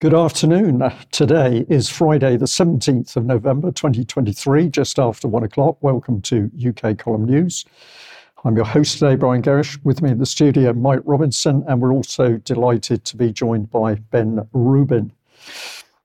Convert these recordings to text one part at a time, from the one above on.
Good afternoon. Today is Friday, the 17th of November 2023, just after one o'clock. Welcome to UK Column News. I'm your host today, Brian Gerrish. With me in the studio, Mike Robinson, and we're also delighted to be joined by Ben Rubin.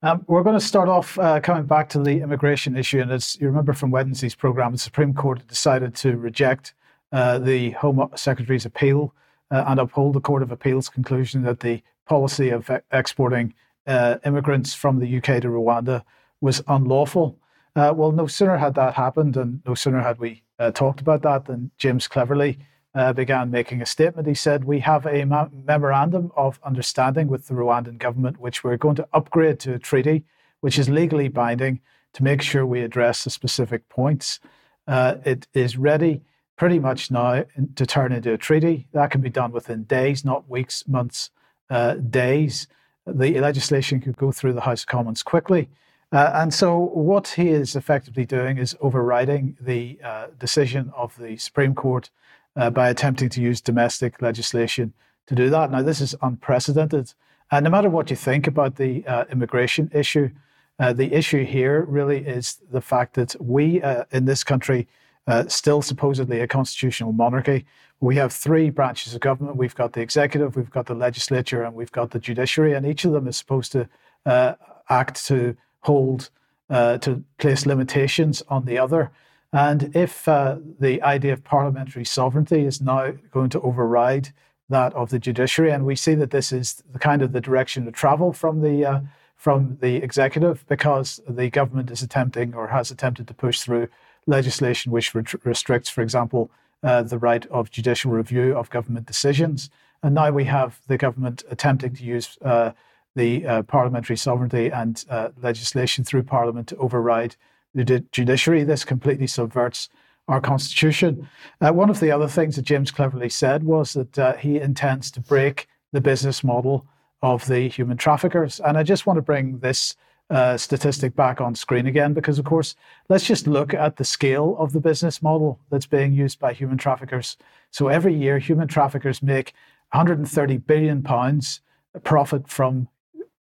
Um, we're going to start off uh, coming back to the immigration issue. And as you remember from Wednesday's programme, the Supreme Court decided to reject uh, the Home Secretary's appeal uh, and uphold the Court of Appeal's conclusion that the policy of exporting uh, immigrants from the UK to Rwanda was unlawful. Uh, well, no sooner had that happened, and no sooner had we uh, talked about that, than James Cleverly uh, began making a statement. He said, We have a ma- memorandum of understanding with the Rwandan government, which we're going to upgrade to a treaty which is legally binding to make sure we address the specific points. Uh, it is ready pretty much now to turn into a treaty. That can be done within days, not weeks, months, uh, days the legislation could go through the House of Commons quickly. Uh, and so, what he is effectively doing is overriding the uh, decision of the Supreme Court uh, by attempting to use domestic legislation to do that. Now, this is unprecedented. And no matter what you think about the uh, immigration issue, uh, the issue here really is the fact that we uh, in this country, still supposedly a constitutional monarchy, we have three branches of government. We've got the executive, we've got the legislature, and we've got the judiciary, and each of them is supposed to uh, act to hold, uh, to place limitations on the other. And if uh, the idea of parliamentary sovereignty is now going to override that of the judiciary, and we see that this is the kind of the direction of travel from the uh, from the executive, because the government is attempting or has attempted to push through legislation which restricts, for example, uh, the right of judicial review of government decisions. And now we have the government attempting to use uh, the uh, parliamentary sovereignty and uh, legislation through Parliament to override the judiciary. This completely subverts our constitution. Uh, one of the other things that James Cleverly said was that he intends to break the business model of the human traffickers. And I just want to bring this uh, statistic back on screen again because, of course, let's just look at the scale of the business model that's being used by human traffickers. So every year, human traffickers make 130 billion pounds profit from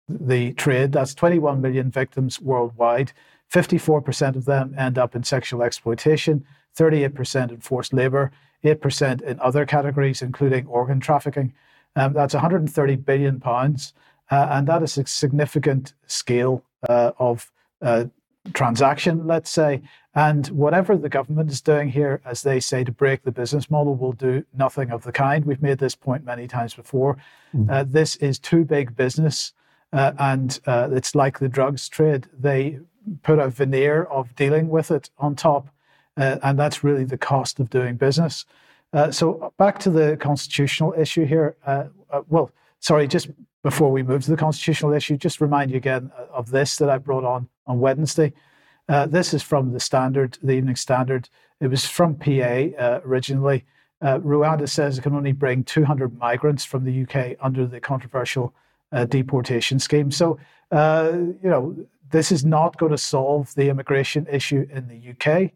the trade. That's 21 million victims worldwide. 54% of them end up in sexual exploitation, 38% in forced labor, 8% in other categories, including organ trafficking. Um, that's 130 billion pounds. Uh, and that is a significant scale uh, of uh, transaction, let's say. And whatever the government is doing here, as they say, to break the business model, will do nothing of the kind. We've made this point many times before. Mm. Uh, this is too big business, uh, and uh, it's like the drugs trade. They put a veneer of dealing with it on top, and that's really the cost of doing business. so back to the constitutional issue here. well, sorry, just before we move to the constitutional issue, just remind you again uh, of this that I brought on on Wednesday. Uh, this is from the Standard, the Evening Standard. It was from PA uh, originally. Uh, Rwanda says it can only bring 200 migrants from the UK under the controversial uh, deportation scheme. So, uh, you know, this is not going to solve the immigration issue in the UK.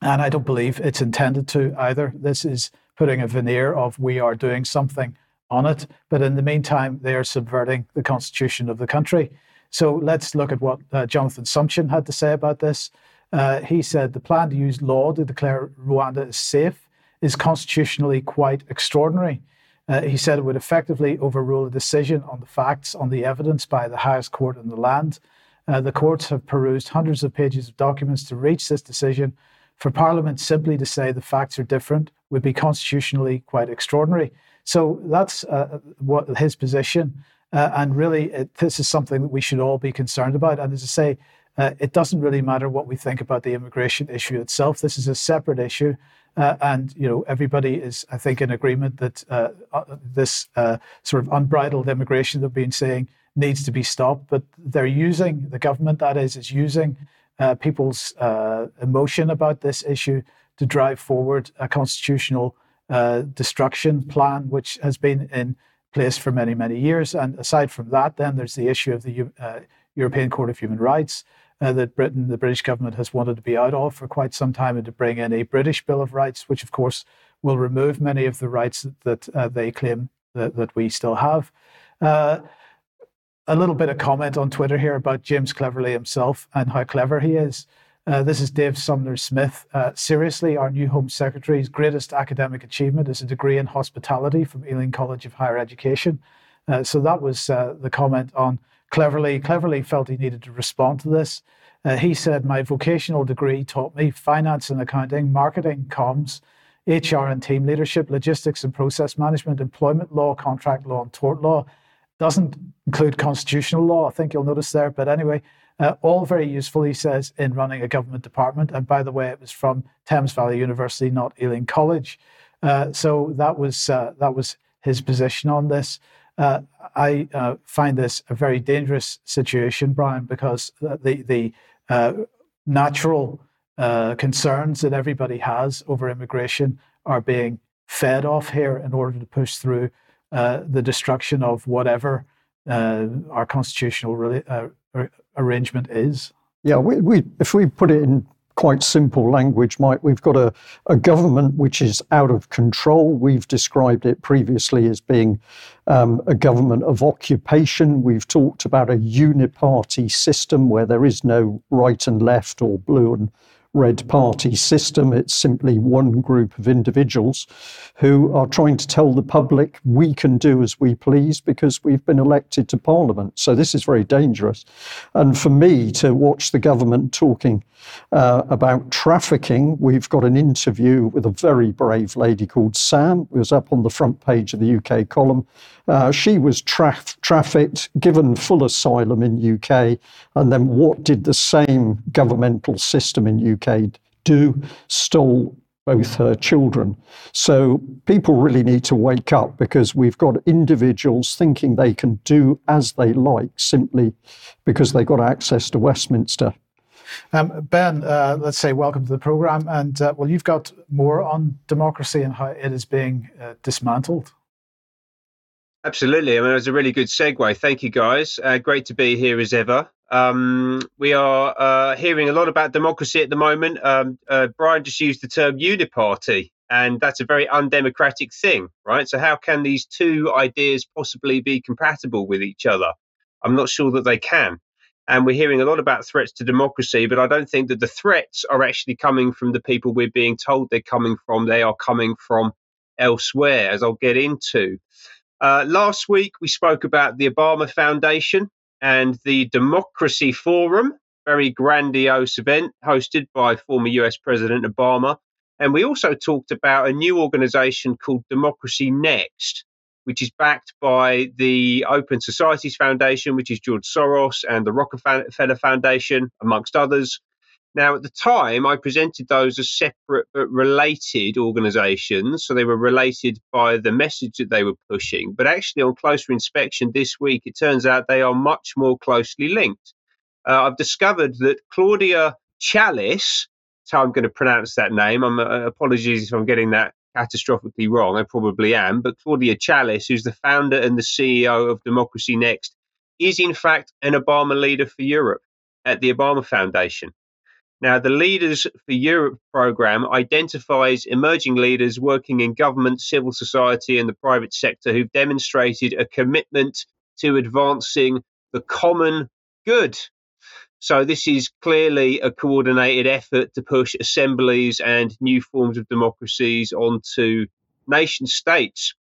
And I don't believe it's intended to either. This is putting a veneer of we are doing something on it. But in the meantime, they are subverting the constitution of the country. So let's look at what uh, Jonathan Sumption had to say about this. Uh, he said the plan to use law to declare Rwanda as safe is constitutionally quite extraordinary. Uh, he said it would effectively overrule a decision on the facts, on the evidence by the highest court in the land. Uh, the courts have perused hundreds of pages of documents to reach this decision. For Parliament simply to say the facts are different would be constitutionally quite extraordinary. So that's uh, what his position. Uh, and really, it, this is something that we should all be concerned about. And as I say, uh, it doesn't really matter what we think about the immigration issue itself. This is a separate issue. Uh, and you know everybody is, I think, in agreement that uh, uh, this sort of unbridled immigration they've been saying needs to be stopped. But they're using the government, that is, is using people's emotion about this issue to drive forward a constitutional uh, destruction plan, which has been in place for many, many years. And aside from that, then there's the issue of the uh, European Court of Human Rights uh, that Britain, the British government, has wanted to be out of for quite some time and to bring in a British Bill of Rights, which of course will remove many of the rights that, that uh, they claim that, that we still have. Uh, a little bit of comment on Twitter here about James Cleverly himself and how clever he is. Uh, this is Dave Sumner Smith. Uh, seriously, our new Home Secretary's greatest academic achievement is a degree in hospitality from Ealing College of Higher Education. Uh, so that was uh, the comment on Cleverly. Cleverly felt he needed to respond to this. Uh, he said, My vocational degree taught me finance and accounting, marketing, comms, HR and team leadership, logistics and process management, employment law, contract law, and tort law. Doesn't include constitutional law, I think you'll notice there. But anyway, uh, all very useful, he says, in running a government department. And by the way, it was from Thames Valley University, not Ealing College. Uh, so that was uh, that was his position on this. Uh, I uh, find this a very dangerous situation, Brian, because the the uh, natural concerns that everybody has over immigration are being fed off here in order to push through the destruction of whatever our constitutional arrangement is? Yeah, we, we, if we put it in quite simple language, Mike, we've got a, a government which is out of control. We've described it previously as being um, a government of occupation. We've talked about a uniparty system where there is no right and left or blue and red party system. It's simply one group of individuals who are trying to tell the public we can do as we please because we've been elected to parliament. So this is very dangerous. And for me to watch the government talking uh, about trafficking, we've got an interview with a very brave lady called Sam, who was up on the front page of the UK column. Uh, she was trafficked, given full asylum in UK, and then what did the same governmental system in UK do? Stole both her children. So people really need to wake up because we've got individuals thinking they can do as they like simply because they got access to Westminster. Um, ben, uh, let's say welcome to the program. And uh, well, you've got more on democracy and how it is being uh, dismantled. Absolutely. I mean, it was a really good segue. Thank you, guys. Uh, great to be here as ever. Um, we are uh, hearing a lot about democracy at the moment. Um, uh, Brian just used the term uniparty, and that's a very undemocratic thing, right? So, how can these two ideas possibly be compatible with each other? I'm not sure that they can. And we're hearing a lot about threats to democracy, but I don't think that the threats are actually coming from the people we're being told they're coming from. They are coming from elsewhere, as I'll get into. Uh, last week, we spoke about the Obama Foundation and the Democracy Forum, very grandiose event hosted by former US President Obama. And we also talked about a new organization called Democracy Next, which is backed by the Open Societies Foundation, which is George Soros, and the Rockefeller Foundation, amongst others. Now, at the time, I presented those as separate but related organizations. So they were related by the message that they were pushing. But actually, on closer inspection this week, it turns out they are much more closely linked. Uh, I've discovered that Claudia Challis, that's how I'm going to pronounce that name. I'm uh, apologies if I'm getting that catastrophically wrong. I probably am. But Claudia Challis, who's the founder and the CEO of Democracy Next, is in fact an Obama leader for Europe at the Obama Foundation. Now, the Leaders for Europe program identifies emerging leaders working in government, civil society, and the private sector who've demonstrated a commitment to advancing the common good. So, this is clearly a coordinated effort to push assemblies and new forms of democracies onto nation states.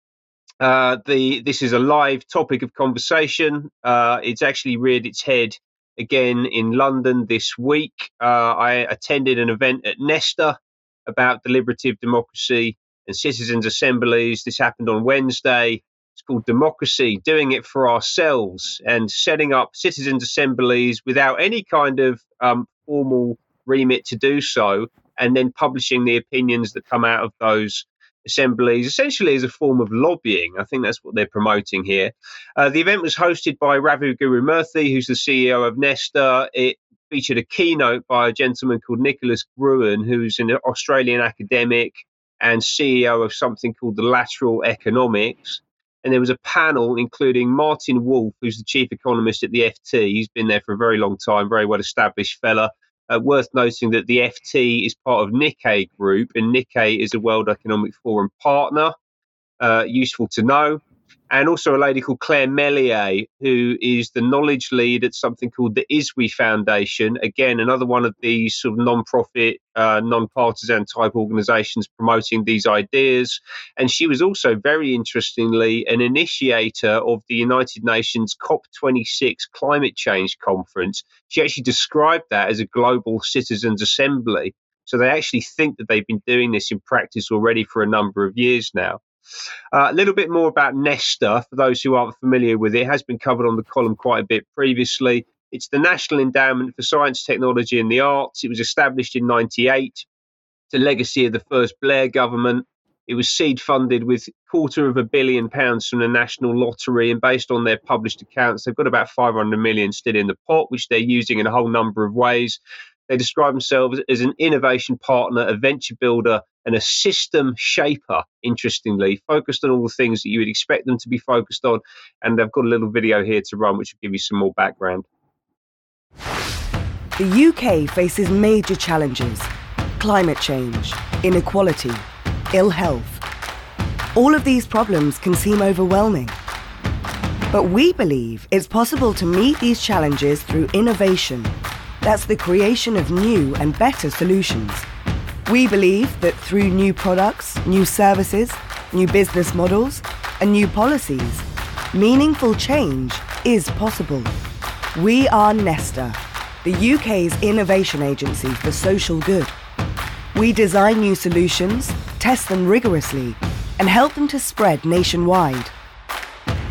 Uh, the this is a live topic of conversation. Uh, it's actually reared its head again in London this week. Uh, I attended an event at Nesta about deliberative democracy and citizens' assemblies. This happened on Wednesday. It's called Democracy, doing it for ourselves and setting up citizens' assemblies without any kind of um, formal remit to do so, and then publishing the opinions that come out of those assemblies, essentially as a form of lobbying. I think that's what they're promoting here. Uh, the event was hosted by Ravi Gurumurthy, who's the CEO of Nesta. It featured a keynote by a gentleman called Nicholas Gruen, who's an Australian academic and CEO of something called the Lateral Economics. And there was a panel including Martin Wolf, who's the chief economist at the FT. He's been there for a very long time, very well established fella. Uh, worth noting that the FT is part of Nikkei Group, and Nikkei is a World Economic Forum partner. Uh, useful to know. And also a lady called Claire Mellier, who is the knowledge lead at something called the ISWE Foundation. Again, another one of these sort of non-profit, uh, non-partisan type organisations promoting these ideas. And she was also very interestingly an initiator of the United Nations COP26 climate change conference. She actually described that as a global citizens assembly. So they actually think that they've been doing this in practice already for a number of years now. Uh, a little bit more about Nesta, for those who aren't familiar with it, it has been covered on the column quite a bit previously. It's the National Endowment for Science, Technology and the Arts. It was established in 98. It's a legacy of the first Blair government. It was seed funded with quarter of a billion pounds from the National Lottery, and based on their published accounts, they've got about 500 million still in the pot, which they're using in a whole number of ways. They describe themselves as an innovation partner, a venture builder, and a system shaper, interestingly, focused on all the things that you would expect them to be focused on. And I've got a little video here to run, which will give you some more background. The UK faces major challenges climate change, inequality, ill health. All of these problems can seem overwhelming. But we believe it's possible to meet these challenges through innovation that's the creation of new and better solutions. We believe that through new products, new services, new business models, and new policies, meaningful change is possible. We are Nesta, the UK's innovation agency for social good. We design new solutions, test them rigorously, and help them to spread nationwide.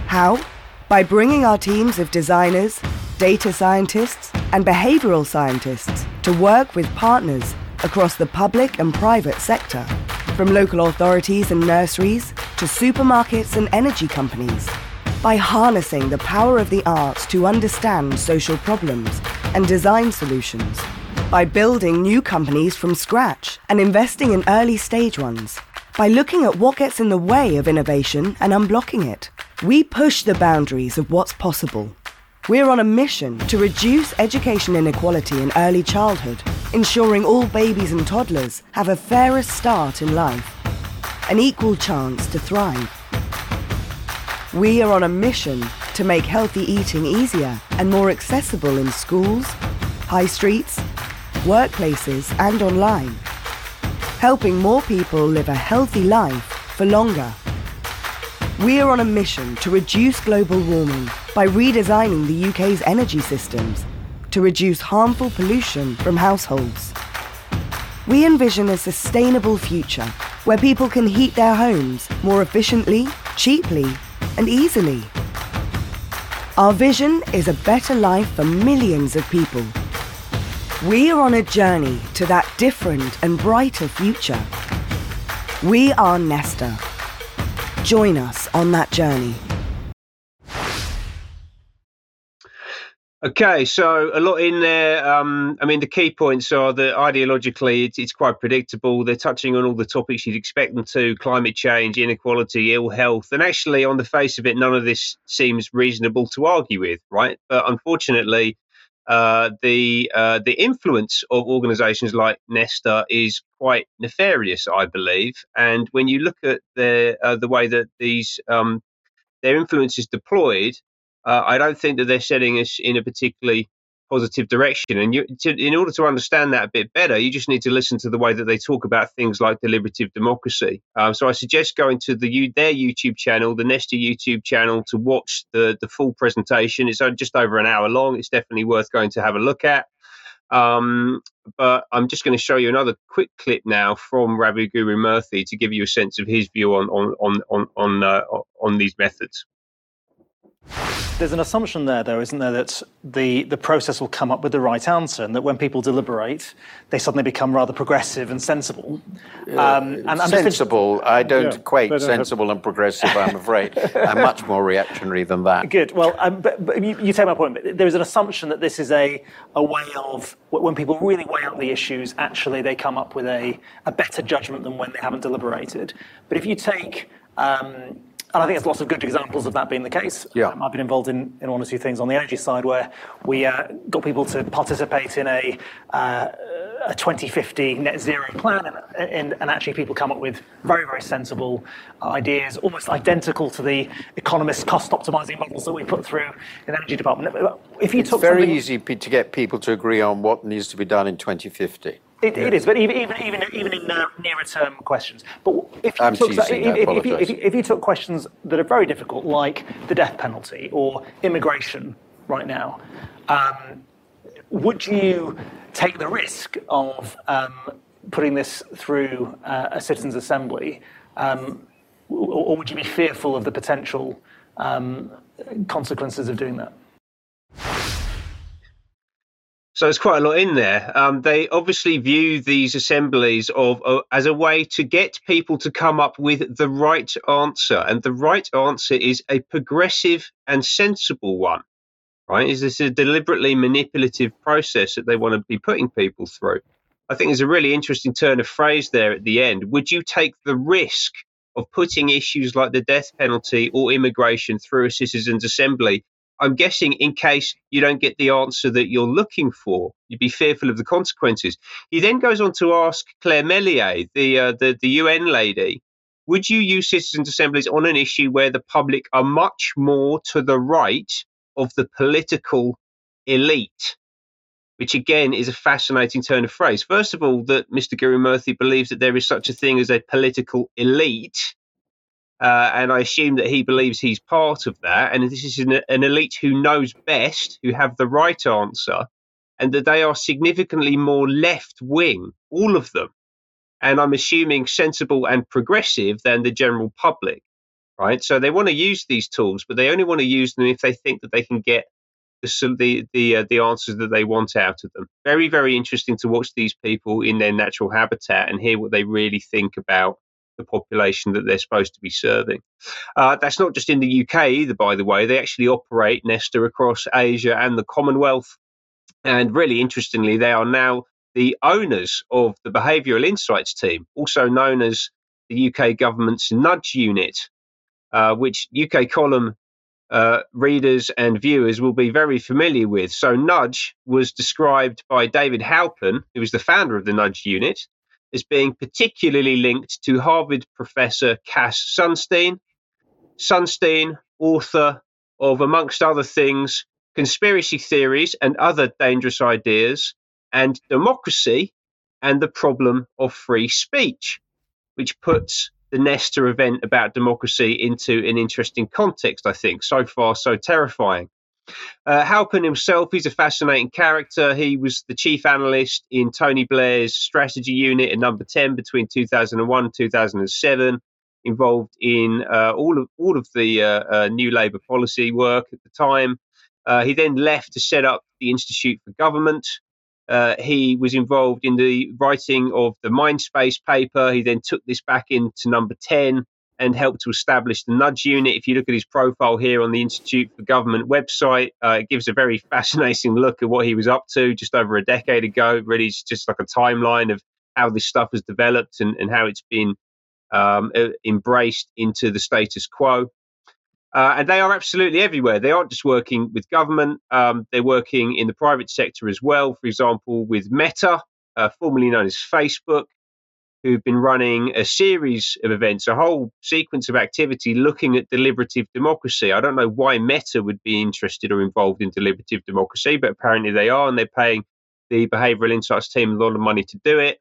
How? By bringing our teams of designers, data scientists, and behavioral scientists to work with partners across the public and private sector, from local authorities and nurseries to supermarkets and energy companies, by harnessing the power of the arts to understand social problems and design solutions, by building new companies from scratch and investing in early stage ones, by looking at what gets in the way of innovation and unblocking it. We push the boundaries of what's possible we're on a mission to reduce education inequality in early childhood, ensuring all babies and toddlers have a fairer start in life, an equal chance to thrive. We are on a mission to make healthy eating easier and more accessible in schools, high streets, workplaces, and online, helping more people live a healthy life for longer. We are on a mission to reduce global warming by redesigning the UK's energy systems to reduce harmful pollution from households. We envision a sustainable future where people can heat their homes more efficiently, cheaply, and easily. Our vision is a better life for millions of people. We are on a journey to that different and brighter future. We are Nesta. Join us on that journey. Okay, so a lot in there. Um, I mean, the key points are that ideologically it's, it's, quite predictable. They're touching on all the topics you'd expect them to climate change, inequality, ill health. And actually, on the face of it, none of this seems reasonable to argue with, right? But unfortunately, uh, the uh, the influence of organisations like Nesta is quite nefarious, I believe. And when you look at the uh, the way that these um, their influence is deployed, uh, I don't think that they're setting us in a particularly positive direction. And you, to, in order to understand that a bit better, you just need to listen to the way that they talk about things like deliberative democracy. Um, so I suggest going to the their YouTube channel, the Nesta YouTube channel, to watch the the full presentation. It's just over an hour long. It's definitely worth going to have a look at. Um, but I'm just going to show you another quick clip now from Raghu Gurumurthy to give you a sense of his view on on on on on, uh, on these methods. There's an assumption there, though, isn't there, that the, the process will come up with the right answer, and that when people deliberate, they suddenly become rather progressive and sensible. Um, and sensible, I don't yeah, equate sensible have... and progressive, I'm afraid. I'm much more reactionary than that. Good. Well, um, but, but you, you, take my point. There is an assumption that this is a, a way of, when people really weigh out the issues, actually they come up with a, a better judgment than when they haven't deliberated. But if you take um, and I think there's lots of good examples of that being the case. Yeah. Um, I've been involved in, in one or two things on the energy side where we uh, got people to participate in a, uh, a 2050 net zero plan, and, and, and, actually people come up with very, very sensible ideas, almost identical to the economist cost optimizing models that we put through in the energy department. If you it's very easy to get people to agree on what needs to be done in 2050. It, it is, but even even even even in uh, nearer term questions. But if you, I'm took, if, if, you, if, you, if you took questions that are very difficult, like the death penalty or immigration, right now, um, would you take the risk of um, putting this through uh, a citizens' assembly, um, or, or, would you be fearful of the potential um, consequences of doing that? So there's quite a lot in there. Um, they obviously view these assemblies of uh, as a way to get people to come up with the right answer, and the right answer is a progressive and sensible one. Right? Is this a deliberately manipulative process that they want to be putting people through? I think there's a really interesting turn of phrase there at the end. Would you take the risk of putting issues like the death penalty or immigration through a citizens' assembly I'm guessing in case you don't get the answer that you're looking for, you'd be fearful of the consequences. He then goes on to ask Claire Mellier, the, uh, the, the UN lady, would you use citizens' assemblies on an issue where the public are much more to the right of the political elite? Which again is a fascinating turn of phrase. First of all, that Mr. Gurumurthy believes that there is such a thing as a political elite uh, and I assume that he believes he's part of that. And this is an, an elite who knows best, who have the right answer, and that they are significantly more left wing, all of them. And I'm assuming sensible and progressive than the general public, right? So they want to use these tools, but they only want to use them if they think that they can get the the the, uh, the answers that they want out of them. Very very interesting to watch these people in their natural habitat and hear what they really think about the population that they're supposed to be serving. Uh, that's not just in the UK either, by the way. They actually operate Nesta across Asia and the Commonwealth. And really interestingly, they are now the owners of the Behavioural Insights team, also known as the UK government's Nudge Unit, uh, which UK column uh, readers and viewers will be very familiar with. So, Nudge was described by David Halpern, who was the founder of the Nudge Unit, as being particularly linked to Harvard professor Cass Sunstein. Sunstein, author of, amongst other things, Conspiracy Theories and Other Dangerous Ideas, and Democracy and the Problem of Free Speech, which puts the Nesta event about democracy into an interesting context, I think. So far, so terrifying. Uh, Halpern himself, he's a fascinating character. He was the chief analyst in Tony Blair's strategy unit at number 10 between 2001 and 2007, involved in uh, all, of, all of the uh, uh new Labour policy work at the time. Uh, he then left to set up the Institute for Government. Uh, he was involved in the writing of the Mindspace paper. He then took this back into number 10 and helped to establish the Nudge Unit. If you look at his profile here on the Institute for Government website, uh, it gives a very fascinating look at what he was up to just over a decade ago. Really, it's just like a timeline of how this stuff has developed and, and how it's been um, embraced into the status quo. Uh, and they are absolutely everywhere. They aren't just working with government, um, they're working in the private sector as well. For example, with Meta, uh, formerly known as Facebook, who've been running a series of events, a whole sequence of activity looking at deliberative democracy. I don't know why Meta would be interested or involved in deliberative democracy, but apparently they are, and they're paying the Behavioural Insights team a lot of money to do it.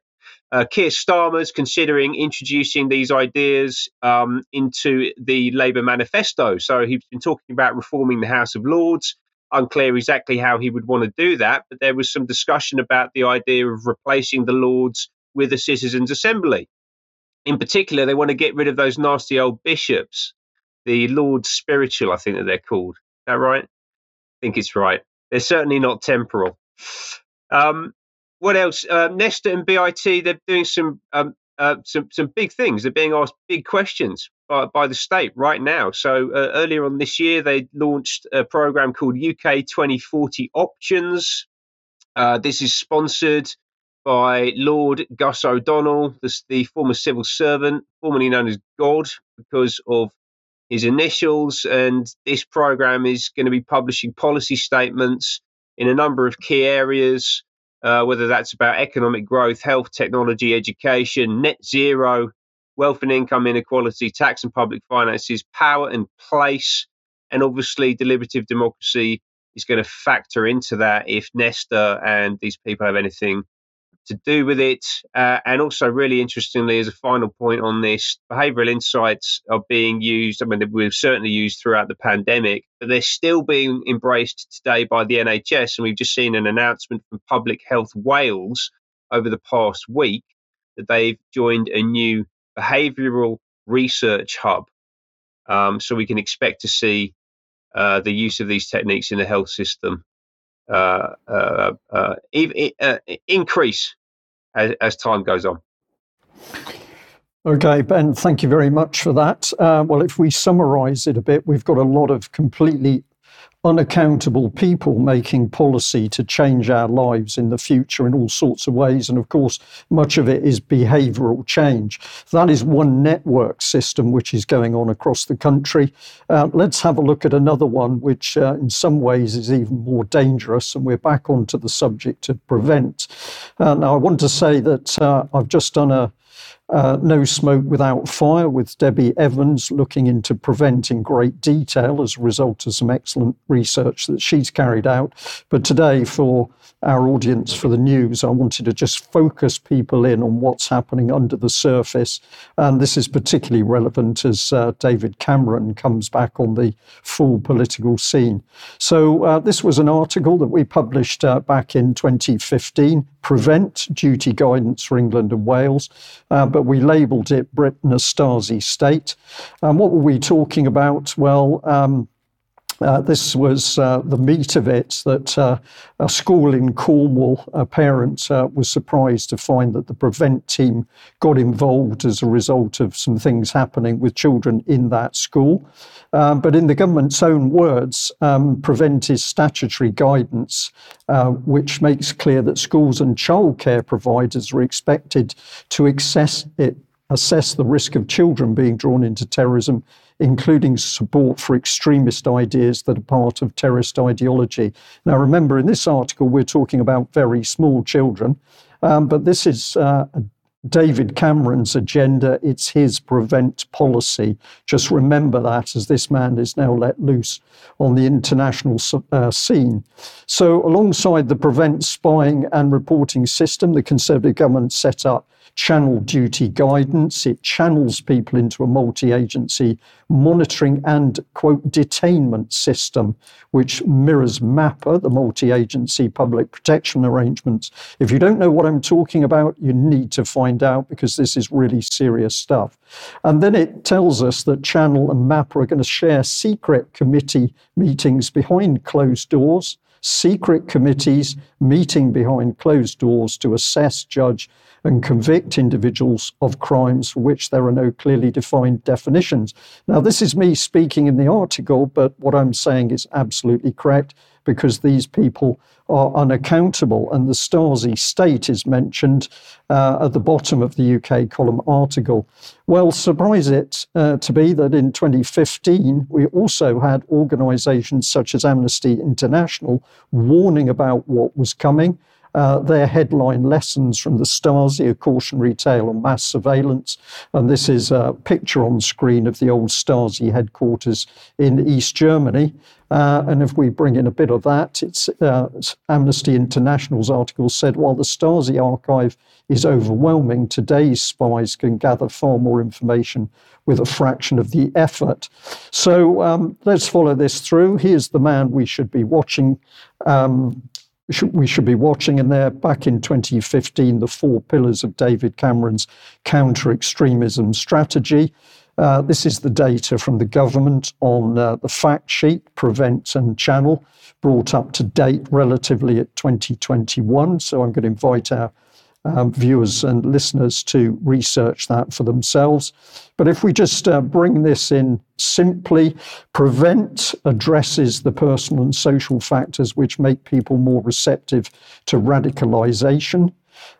Uh, Keir Starmer's considering introducing these ideas um, into the Labour manifesto. So he's been talking about reforming the House of Lords. Unclear exactly how he would want to do that, but there was some discussion about the idea of replacing the Lords with the citizens' assembly. In particular, they want to get rid of those nasty old bishops, the Lords Spiritual, I think that they're called. Is that right? I think it's right. They're certainly not temporal. Um, what else? Uh, Nesta and BIT, they're doing some um, uh, some some big things. They're being asked big questions by, by the state right now. So uh, earlier on this year, they launched a program called UK 2040 Options. Uh, this is sponsored by Lord Gus O'Donnell, the, the former civil servant, formerly known as God, because of his initials. And this program is going to be publishing policy statements in a number of key areas, uh, whether that's about economic growth, health, technology, education, net zero, wealth and income inequality, tax and public finances, power and place, and obviously deliberative democracy is going to factor into that if Nesta and these people have anything to do with it. Uh, and also, really interestingly, as a final point on this, behavioral insights are being used. I mean, we've certainly used throughout the pandemic, but they're still being embraced today by the NHS. And we've just seen an announcement from Public Health Wales over the past week that they've joined a new behavioral research hub. Um, so we can expect to see uh, the use of these techniques in the health system Uh, uh, uh, increase as, as, time goes on. Okay, Ben, thank you very much for that. Uh, well, if we summarize it a bit, we've got a lot of completely unaccountable people making policy to change our lives in the future in all sorts of ways. And of course, much of it is behavioral change. That is one network system which is going on across the country. Uh, let's have a look at another one, which uh, in some ways is even more dangerous. And we're back onto the subject of prevent. Uh, now, I want to say that uh, I've just done a uh, no Smoke Without Fire with Debbie Evans looking into prevent in great detail as a result of some excellent research that she's carried out. But today, for our audience for the news, I wanted to just focus people in on what's happening under the surface. And this is particularly relevant as uh, David Cameron comes back on the full political scene. So, uh, this was an article that we published uh, back in 2015 Prevent Duty Guidance for England and Wales. Uh, but we labelled it Britain a Stasi state. And what were we talking about? Well, um, uh, this was uh, the meat of it that uh, a school in Cornwall, a parent uh, was surprised to find that the Prevent team got involved as a result of some things happening with children in that school. Um, but in the government's own words, um, Prevent is statutory guidance, uh, which makes clear that schools and childcare providers are expected to it assess the risk of children being drawn into terrorism including support for extremist ideas that are part of terrorist ideology. Now, remember, in this article, we're talking about very small children, um, but this is uh, David Cameron's agenda. It's his prevent policy. Just remember that as this man is now let loose on the international uh, scene. So, alongside the prevent spying and reporting system, the Conservative government set up channel duty guidance. It channels people into a multi agency monitoring and, quote, detainment system, which mirrors MAPPA, the multi agency public protection arrangements. If you don't know what I'm talking about, you need to find out because this is really serious stuff. And then it tells us that Channel and MAPPA are going to share secret committee meetings behind closed doors secret committees meeting behind closed doors to assess, judge, and convict individuals of crimes for which there are no clearly defined definitions. Now, this is me speaking in the article, but what I'm saying is absolutely correct because these people are unaccountable. And the Stasi state is mentioned uh, at the bottom of the UK column article. Well, surprise it uh, to be that in 2015, we also had organizations such as Amnesty International warning about what was coming. Uh, their headline lessons from the Stasi, a cautionary tale on mass surveillance. And this is a picture on screen of the old Stasi headquarters in East Germany. Uh, and if we bring in a bit of that, it's uh, Amnesty International's article said while the Stasi archive is overwhelming, today's spies can gather far more information with a fraction of the effort. So um, let's follow this through. Here's the man we should be watching. Um, we should be watching. And there, back in 2015, the four pillars of David Cameron's counter extremism strategy. Uh, this is the data from the government on uh, the fact sheet, Prevent and Channel, brought up to date relatively at 2021. So I'm going to invite our um, viewers and listeners to research that for themselves. But if we just uh, bring this in simply, prevent addresses the personal and social factors which make people more receptive to radicalization.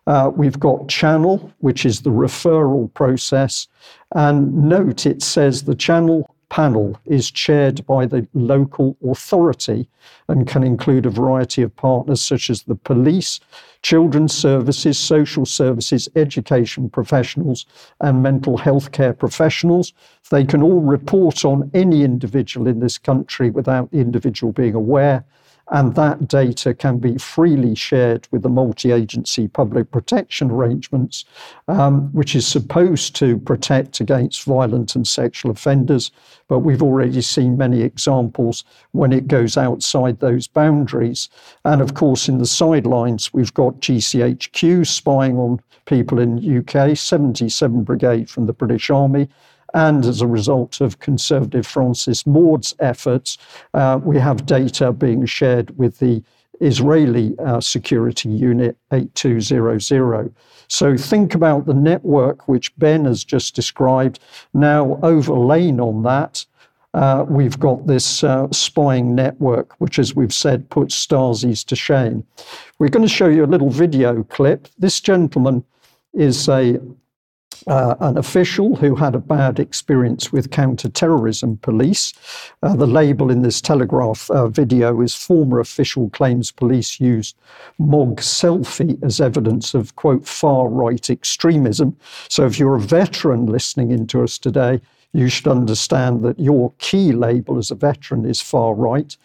Uh, we've got channel, which is the referral process. And note it says the channel panel is chaired by the local authority and can include a variety of partners such as the police, children's services, social services, education professionals, and mental health care professionals. They can all report on any individual in this country without the individual being aware and that data can be freely shared with the multi-agency public protection arrangements, um, which is supposed to protect against violent and sexual offenders. But we've already seen many examples when it goes outside those boundaries. And of course, in the sidelines, we've got GCHQ spying on people in UK, 77 Brigade from the British Army, and as a result of Conservative Francis Maude's efforts, uh, we have data being shared with the Israeli uh, security unit 8200. So think about the network which Ben has just described. Now, overlain on that, uh, we've got this uh, spying network, which, as we've said, puts Stasi's to shame. We're going to show you a little video clip. This gentleman is a uh, an official who had a bad experience with counter-terrorism police. Uh, the label in this Telegraph uh, video is former official claims police used Mogg selfie as evidence of, quote, far-right extremism. So if you're a veteran listening into us today, you should understand that your key label as a veteran is far right.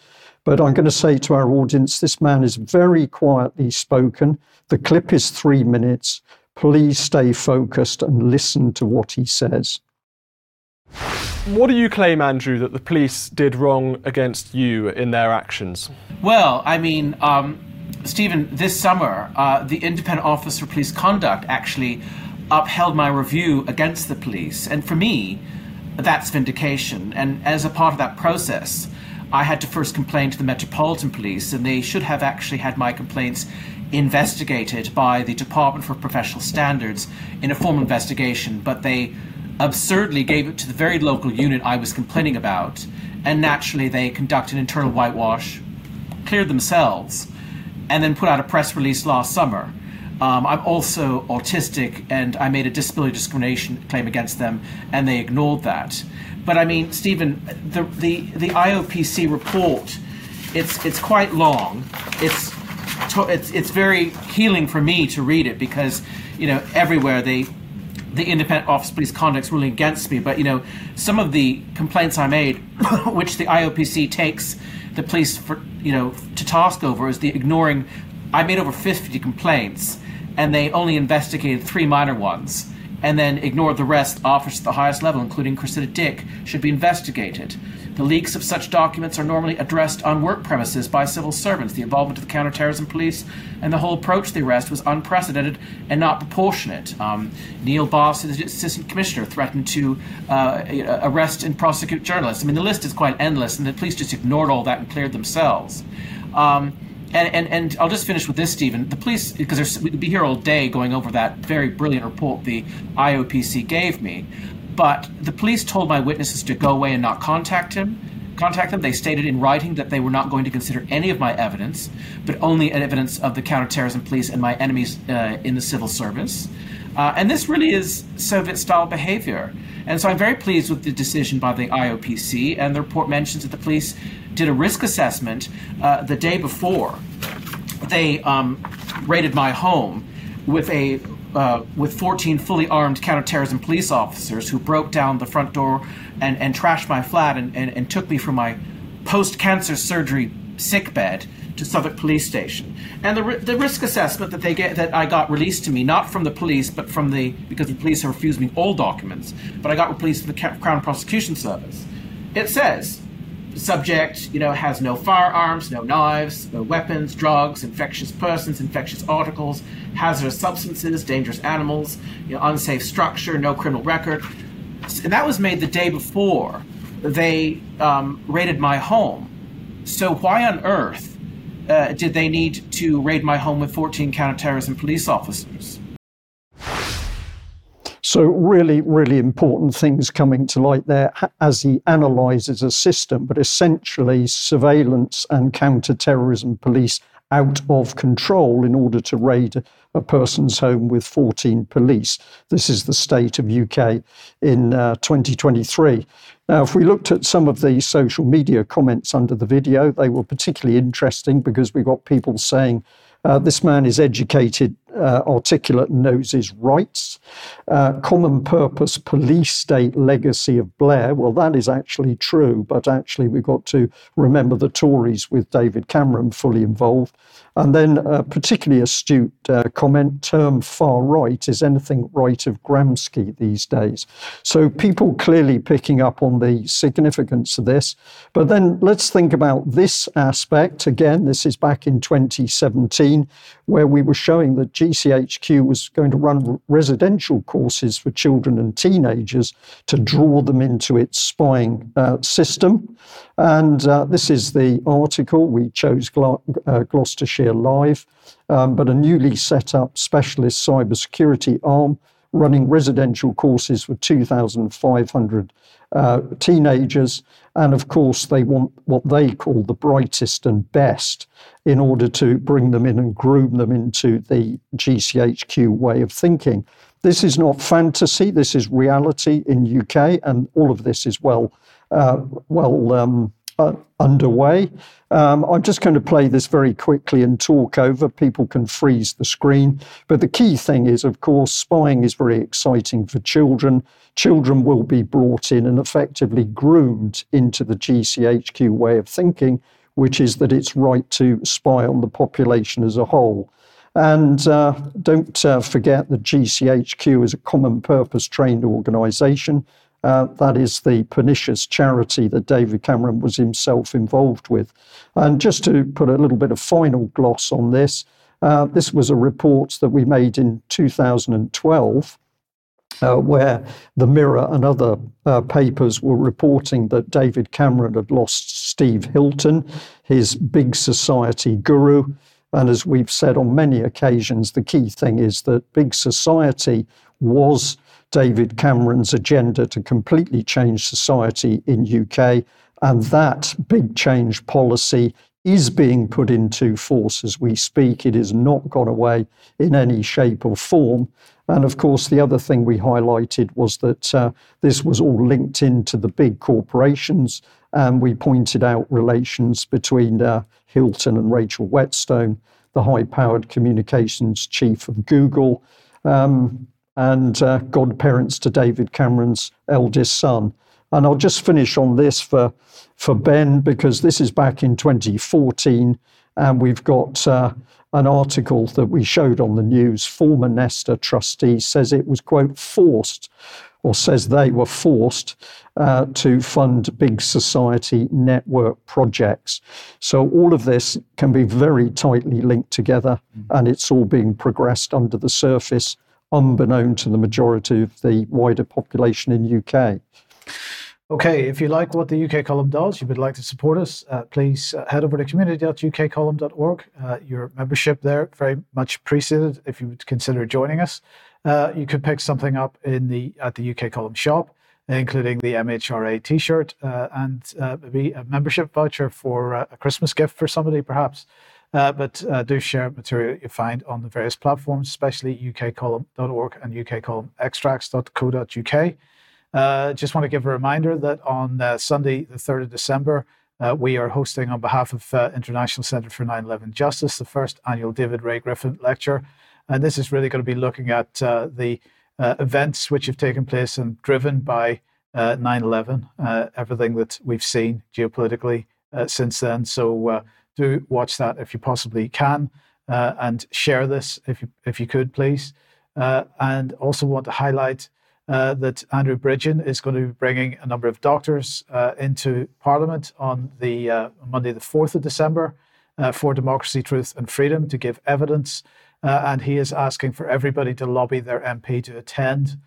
But I'm going to say to our audience, this man is very quietly spoken. The clip is three minutes please stay focused and listen to what he says. What do you claim, Andrew, that the police did wrong against you in their actions? Well, I mean, um, Stephen, this summer, uh, the Independent Office for Police Conduct actually upheld my review against the police. And for me, that's vindication. And as a part of that process, I had to first complain to the Metropolitan Police, and they should have actually had my complaints investigated by the Department for Professional Standards in a formal investigation, but they absurdly gave it to the very local unit I was complaining about, and naturally they conducted internal whitewash, cleared themselves, and then put out a press release last summer. Um, I'm also autistic, and I made a disability discrimination claim against them, and they ignored that. But I mean, Stephen, the the, the IOPC report, it's it's quite long. It's it's it's very healing for me to read it because you know everywhere they the independent office police conduct's ruling against me. But you know some of the complaints i made which the iopc takes the police for you know to task over is the ignoring i made over 50 complaints and they only investigated three minor ones and then ignored the rest officers at the highest level including cressida dick should be investigated the leaks of such documents are normally addressed on work premises by civil servants. The involvement of the counterterrorism police and the whole approach to the arrest was unprecedented and not proportionate. Um, Neil Basu, the assistant commissioner, threatened to uh, arrest and prosecute journalists. I mean, the list is quite endless, and the police just ignored all that and cleared themselves. Um, and, and, and I'll just finish with this, Stephen. The police, because we could be here all day going over that very brilliant report the IOPC gave me. But the police told my witnesses to go away and not contact him. Contact them. They stated in writing that they were not going to consider any of my evidence, but only evidence of the counterterrorism police and my enemies uh, in the civil service. Uh, and this really is Soviet style behavior. And so I'm very pleased with the decision by the IOPC. And the report mentions that the police did a risk assessment uh, the day before they um, raided my home with a uh, with 14 fully armed counterterrorism police officers who broke down the front door and, and trashed my flat and, and, and took me from my post cancer surgery sick bed to Southwark Police Station. And the, the risk assessment that they get that I got released to me, not from the police, but from the because the police have refused me all documents, but I got released from the Crown Prosecution Service. It says subject, you know, has no firearms, no knives, no weapons, drugs, infectious persons, infectious articles, hazardous substances, dangerous animals, you know, unsafe structure, no criminal record. And that was made the day before they um, raided my home. So why on earth uh, did they need to raid my home with 14 counterterrorism police officers? So, really, really important things coming to light there as he analyzes a system, but essentially, surveillance and counter-terrorism police out of control in order to raid a person's home with 14 police. This is the state of UK in uh, 2023. Now, if we looked at some of the social media comments under the video, they were particularly interesting because we got people saying, uh, this man is educated, uh, articulate, noses rights. Uh, common purpose police state legacy of Blair. Well, that is actually true, but actually, we've got to remember the Tories with David Cameron fully involved. And then a particularly astute uh, comment term far right is anything right of Gramsci these days. So people clearly picking up on the significance of this. But then let's think about this aspect. Again, this is back in 2017, where we were showing that GCHQ was going to run residential courses for children and teenagers to draw them into its spying uh, system. And uh, this is the article. We chose uh, Gloucestershire Live, um, but a newly set up specialist cybersecurity arm running residential courses for 2,500 uh, teenagers. And of course, they want what they call the brightest and best in order to bring them in and groom them into the GCHQ way of thinking. This is not fantasy, this is reality in UK, and all of this is well well um, uh, underway. Um, I'm just going to play this very quickly and talk over. People can freeze the screen. But the key thing is, of course, spying is very exciting for children. Children will be brought in and effectively groomed into the GCHQ way of thinking, which is that it's right to spy on the population as a whole. And uh, don't uh, forget that GCHQ is a common purpose trained organisation. Uh, that is the pernicious charity that David Cameron was himself involved with. And just to put a little bit of final gloss on this, uh, this was a report that we made in 2012. Uh, where the Mirror and other uh, papers were reporting that David Cameron had lost Steve Hilton, his big society guru. And as we've said on many occasions, the key thing is that big society was David Cameron's agenda to completely change society in UK. And that big change policy is being put into force as we speak. It has not gone away in any shape or form. And of course, the other thing we highlighted was that uh, this was all linked into the big corporations. And we pointed out relations between uh, Hilton and Rachel Whetstone, the high powered communications chief of Google. Um, and uh, godparents to David Cameron's eldest son. And I'll just finish on this for, for Ben, because this is back in 2014, and we've got uh, an article that we showed on the news. Former Nesta trustee says it was, quote, forced, or says they were forced uh, to fund big society network projects. So all of this can be very tightly linked together, mm-hmm. and it's all being progressed under the surface unbeknown to the majority of the wider population in UK. Okay, if you like what the UK column does, you would like to support us, uh, please uh, head over to community.ukcolumn.org. Uh, your membership there very much appreciated. If you would consider joining us, uh, you could pick something up in the at the UK column shop, including the MHRA T-shirt uh, and maybe a membership voucher for a Christmas gift for somebody, perhaps. Uh, but uh, do share material you find on the various platforms, especially ukcolumn.org and ukcolumnextracts.co.uk. Uh, just want to give a reminder that on uh, Sunday, the 3rd of December, uh, we are hosting on behalf of uh, International Centre for 9 11 Justice the first annual David Ray Griffin lecture. And this is really going to be looking at the events which have taken place and driven by 9 11, everything that we've seen geopolitically since then. So, do watch that if you possibly can uh, and share this if you, if you could, please. Uh, and also want to highlight uh, that Andrew Bridgen is going to be bringing a number of doctors uh, into Parliament on the uh, Monday, the 4th of December, uh, for democracy, truth, and freedom to give evidence. and he is asking for everybody to lobby their MP to attend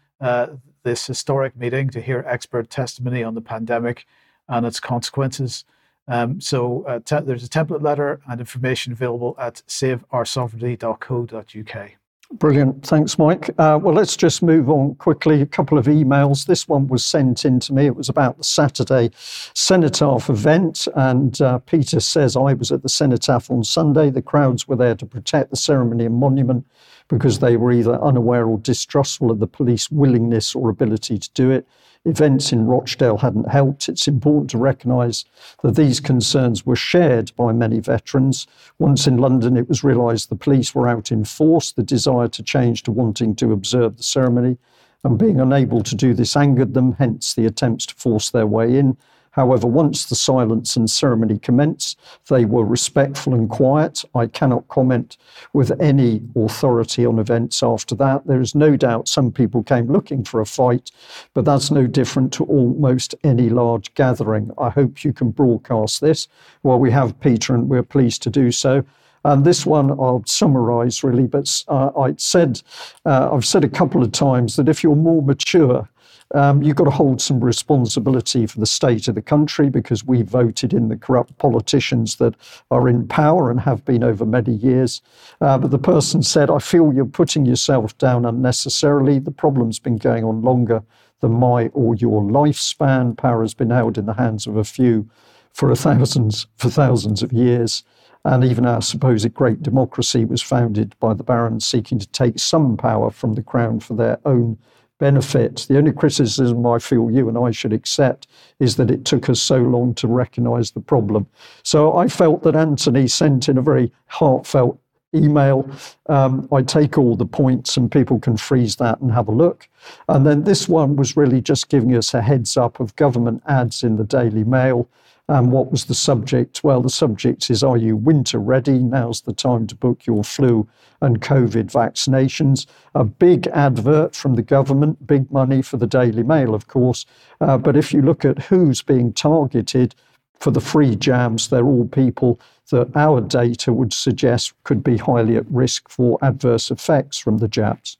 this historic meeting to hear expert testimony on the pandemic and its consequences. Um, so uh, te- there's a template letter and information available at saveoursovereignty.co.uk. Brilliant. Thanks, Mike. Uh, well, let's just move on quickly. A couple of emails. This one was sent in to me. It was about the Saturday Cenotaph event. And uh, Peter says, I was at the Cenotaph on Sunday. The crowds were there to protect the ceremony and monument because they were either unaware or distrustful of the police willingness or ability to do it events in Rochdale hadn't helped, it's important to recognise that these concerns were shared by many veterans. Once in London, it was realised the police were out in force, the desire to change to wanting to observe the ceremony, and being unable to do this angered them, hence the attempts to force their way in. However, once the silence and ceremony commenced, they were respectful and quiet. I cannot comment with any authority on events after that. There is no doubt some people came looking for a fight, but that's no different to almost any large gathering. I hope you can broadcast this. Well, we have, Peter, and we're pleased to do so. And this one I'll summarise really, but uh, I said uh, I've said a couple of times that if you're more mature um, you've got to hold some responsibility for the state of the country because we voted in the corrupt politicians that are in power and have been over many years. Uh, but the person said, I feel you're putting yourself down unnecessarily. The problem's been going on longer than my or your lifespan. Power has been held in the hands of a few for thousands for thousands of years. And even our supposed great democracy was founded by the barons seeking to take some power from the crown for their own benefit. The only criticism I feel you and I should accept is that it took us so long to recognise the problem. So I felt that Anthony sent in a very heartfelt email. Um, I take all the points and people can freeze that and have a look. And then this one was really just giving us a heads up of government ads in the Daily Mail. And what was the subject? Well, the subject is Are you winter ready? Now's the time to book your flu and COVID vaccinations. A big advert from the government, big money for the Daily Mail, of course. Uh, but if you look at who's being targeted for the free jabs, they're all people that our data would suggest could be highly at risk for adverse effects from the jabs.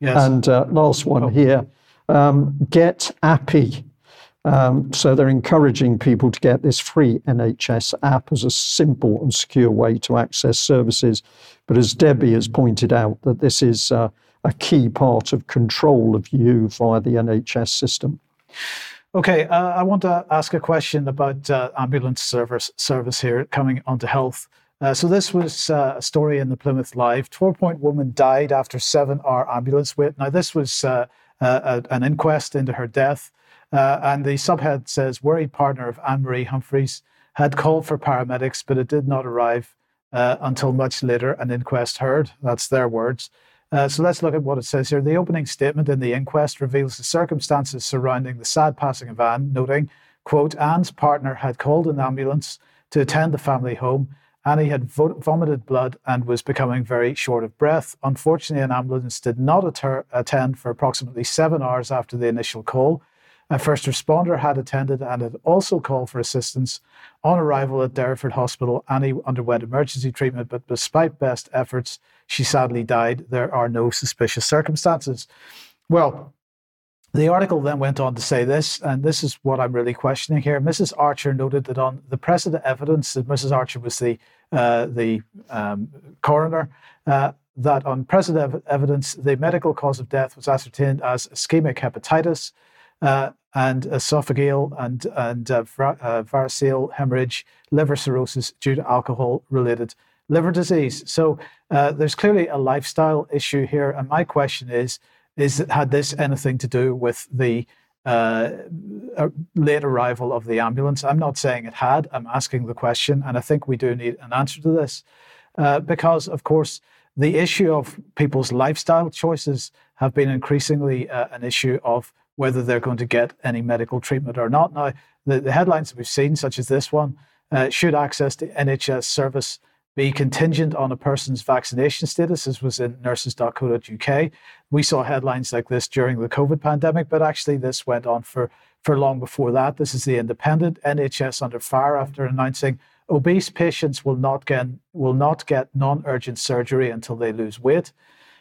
Yes. And uh, last one oh. here um, get appy um, so they're encouraging people to get this free NHS app as a simple and secure way to access services. But as Debbie has pointed out, that this is uh, a key part of control of you via the NHS system. Okay, uh, I want to ask a question about uh, ambulance service service here coming onto health. Uh, so this was uh, a story in the Plymouth Live. 12-point woman died after seven-hour ambulance wait. Now this was uh, an inquest into her death. Uh, and the subhead says worried partner of Anne Marie Humphreys had called for paramedics, but it did not arrive uh, until much later. An inquest heard. That's their words. Uh, so let's look at what it says here. The opening statement in the inquest reveals the circumstances surrounding the sad passing of Anne, noting, quote, Anne's partner had called an ambulance to attend the family home. Annie had vo- vomited blood and was becoming very short of breath. Unfortunately, an ambulance did not atter- attend for approximately seven hours after the initial call. A first responder had attended and had also called for assistance. On arrival at Derriford Hospital, Annie underwent emergency treatment, but despite best efforts, she sadly died. There are no suspicious circumstances. Well, the article then went on to say this, and this is what I'm really questioning here. Mrs. Archer noted that on the present evidence that Mrs. Archer was the uh, the um, coroner, uh, that on ev- evidence the medical cause of death was ascertained as ischemic hepatitis. Uh, and esophageal and, and uh, uh, variceal hemorrhage, liver cirrhosis due to alcohol related liver disease. So uh, there's clearly a lifestyle issue here. And my question is, is had this anything to do with the uh, late arrival of the ambulance? I'm not saying it had. I'm asking the question, and I think we do need an answer to this, uh, because of course the issue of people's lifestyle choices have been increasingly uh, an issue of whether they're going to get any medical treatment or not. Now, the, the headlines that we've seen, such as this one, uh, should access to NHS service be contingent on a person's vaccination status, as was in nurses.co.uk. We saw headlines like this during the COVID pandemic, but actually this went on for, for long before that. This is the independent NHS under fire after announcing obese patients will not get, will not get non-urgent surgery until they lose weight.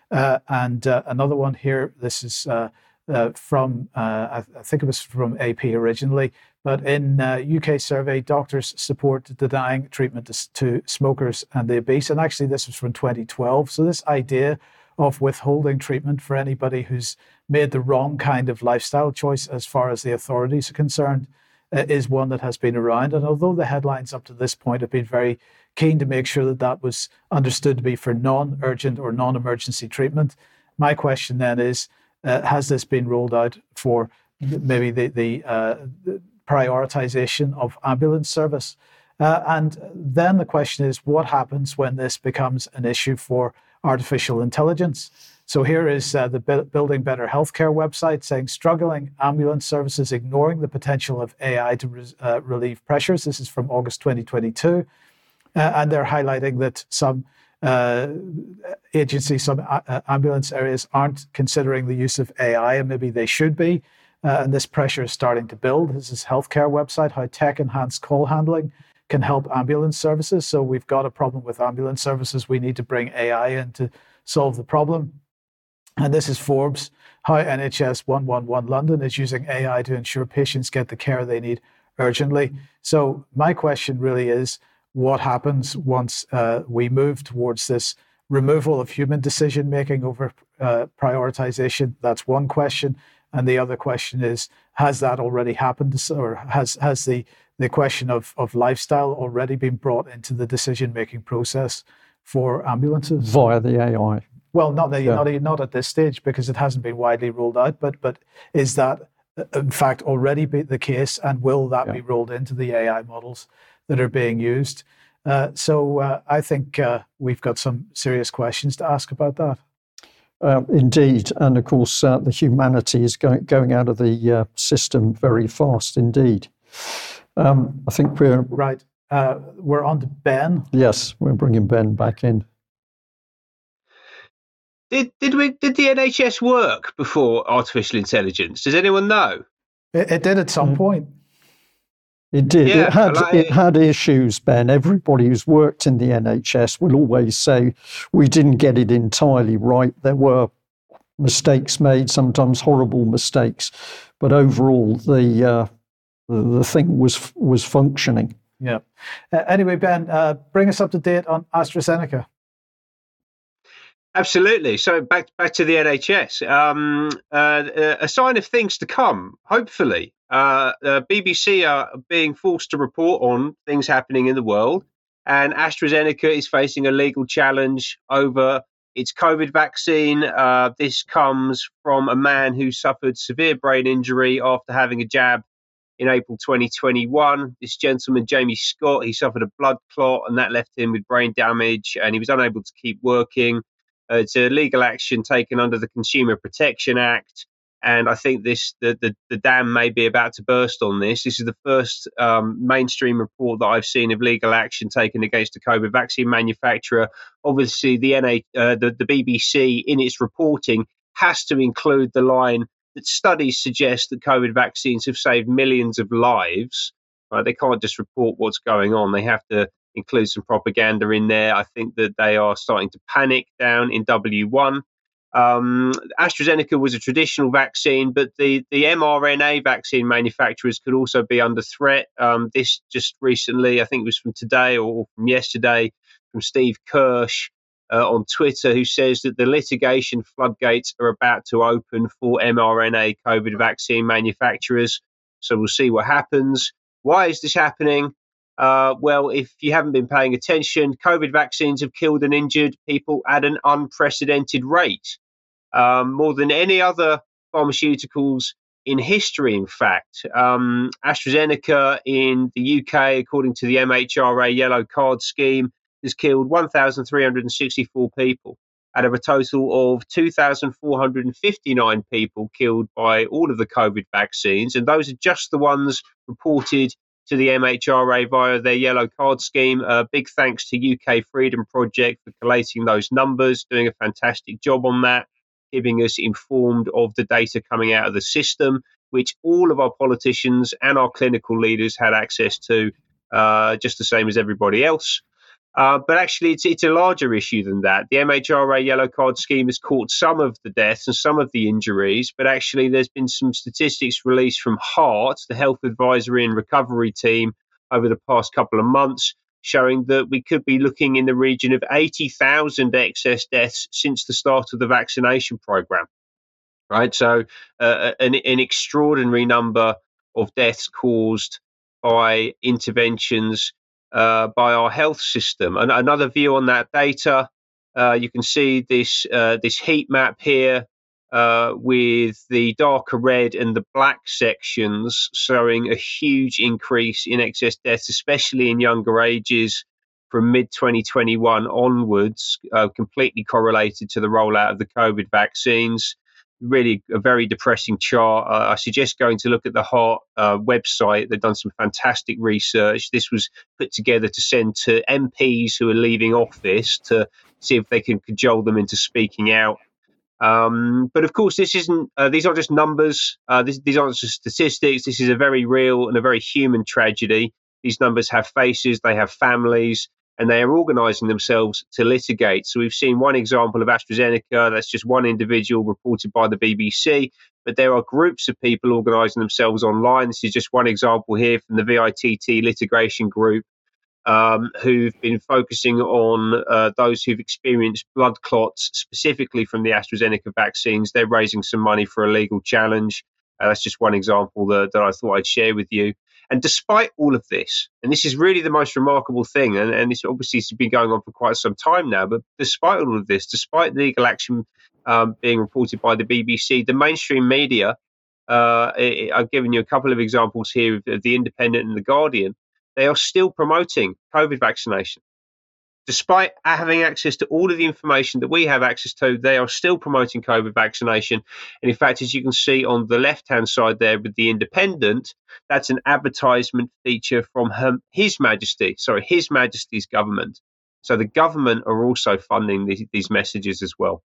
Uh, and uh, another one here, this is uh, uh, from, uh, I, think it was from AP originally, but in uh, UK survey, doctors support denying treatment to, to, smokers and the obese. And actually, this was from 2012. So this idea of withholding treatment for anybody who's made the wrong kind of lifestyle choice as far as the authorities are concerned uh, is one that has been around. And although the headlines up to this point have been very keen to make sure that that was understood to be for non urgent or non emergency treatment, my question then is uh, has this been rolled out for maybe the, the, uh, the prioritization of ambulance service? Uh, and then the question is what happens when this becomes an issue for artificial intelligence? So here is uh, the Building Better Healthcare website saying struggling ambulance services ignoring the potential of AI to re- uh, relieve pressures. This is from August 2022. Uh, and they're highlighting that some uh, agencies, some a- uh, ambulance areas aren't considering the use of AI, and maybe they should be. and this pressure is starting to build. This is healthcare website, how tech enhanced call handling can help ambulance services. So we've got a problem with ambulance services. We need to bring AI in to solve the problem. And this is Forbes, how NHS 111 London is using AI to ensure patients get the care they need urgently. So my question really is, what happens once uh, we move towards this removal of human decision making over uh, prioritization? That's one question. And the other question is, has that already happened, or has has the the question of, of lifestyle already been brought into the decision making process for ambulances via the AI. Well, not the, yeah. not not at this stage because it hasn't been widely rolled out. But but is that uh, in fact already be the case, and will that yeah. be rolled into the AI models that are being used? Uh, so uh, I think uh, we've got some serious questions to ask about that. Uh, indeed, and of course, uh, the humanity is going going out of the system very fast indeed. Um, I think we're right. Uh, we're on to Ben. Yes, we're bringing Ben back in. Did did we did the NHS work before artificial intelligence? Does anyone know? It, it did at some mm. point. It did. Yeah, it had like, it had issues, Ben. Everybody who's worked in the NHS will always say we didn't get it entirely right. There were mistakes made, sometimes horrible mistakes, but overall the uh, the, the thing was was functioning. Yeah. Uh, anyway, Ben, uh, bring us up to date on AstraZeneca. Absolutely. So back back to the NHS. Um, uh, a sign of things to come. Hopefully, uh, BBC are being forced to report on things happening in the world, and AstraZeneca is facing a legal challenge over its COVID vaccine. Uh, this comes from a man who suffered severe brain injury after having a jab in April 2021. This gentleman, Jamie Scott, he suffered a blood clot and that left him with brain damage and he was unable to keep working. Uh, it's a legal action taken under the Consumer Protection Act. And I think this the, the, the dam may be about to burst on this. This is the first um, mainstream report that I've seen of legal action taken against a COVID vaccine manufacturer. Obviously, the NA, uh, the, the BBC in its reporting has to include the line that studies suggest that COVID vaccines have saved millions of lives. Right? They can't just report what's going on. They have to include some propaganda in there. I think that they are starting to panic down in W1. Um, AstraZeneca was a traditional vaccine, but the, the mRNA vaccine manufacturers could also be under threat. Um, this just recently, I think it was from today or from yesterday, from Steve Kirsch, uh, on Twitter who says that the litigation floodgates are about to open for mRNA COVID vaccine manufacturers. So we'll see what happens. Why is this happening? Uh, well, if you haven't been paying attention, COVID vaccines have killed and injured people at an unprecedented rate, um, more than any other pharmaceuticals in history, in fact. Um, AstraZeneca in the UK, according to the MHRA yellow card scheme, has killed 1,364 people out of a total of 2,459 people killed by all of the COVID vaccines. And those are just the ones reported to the MHRA via their yellow card scheme. Uh, big thanks to UK Freedom Project for collating those numbers, doing a fantastic job on that, keeping us informed of the data coming out of the system, which all of our politicians and our clinical leaders had access to, uh, just the same as everybody else. Uh, but actually, it's, it's a larger issue than that. The MHRA yellow card scheme has caught some of the deaths and some of the injuries, but actually, there's been some statistics released from HART, the Health Advisory and Recovery Team, over the past couple of months, showing that we could be looking in the region of 80,000 excess deaths since the start of the vaccination program. Right, so uh, an, an extraordinary number of deaths caused by interventions uh, by our health system. And another view on that data, uh, you can see this uh, this heat map here uh, with the darker red and the black sections showing a huge increase in excess deaths, especially in younger ages from mid 2021 onwards, uh, completely correlated to the rollout of the COVID vaccines. Really, a very depressing chart. Uh, I suggest going to look at the HART uh, website. They've done some fantastic research. This was put together to send to MPs who are leaving office to see if they can cajole them into speaking out um, but of course, this isn't; uh, these aren't just numbers. Uh, this, these aren't just statistics. This is a very real and a very human tragedy. These numbers have faces, they have families, and they are organising themselves to litigate. So we've seen one example of AstraZeneca. That's just one individual reported by the BBC, but there are groups of people organising themselves online. This is just one example here from the VITT litigation group um, who've been focusing on uh, those who've experienced blood clots specifically from the AstraZeneca vaccines. They're raising some money for a legal challenge. Uh, that's just one example that, that I thought I'd share with you. And despite all of this, and this is really the most remarkable thing, and, and this obviously has been going on for quite some time now, but despite all of this, despite legal action um, being reported by the BBC, the mainstream media, uh, I've given you a couple of examples here of The Independent and The Guardian, they are still promoting COVID vaccination. Despite having access to all of the information that we have access to, they are still promoting COVID vaccination. And in fact, as you can see on the left hand side there with the Independent, that's an advertisement feature from her, His Majesty, sorry, His Majesty's government. So the government are also funding these, these messages as well.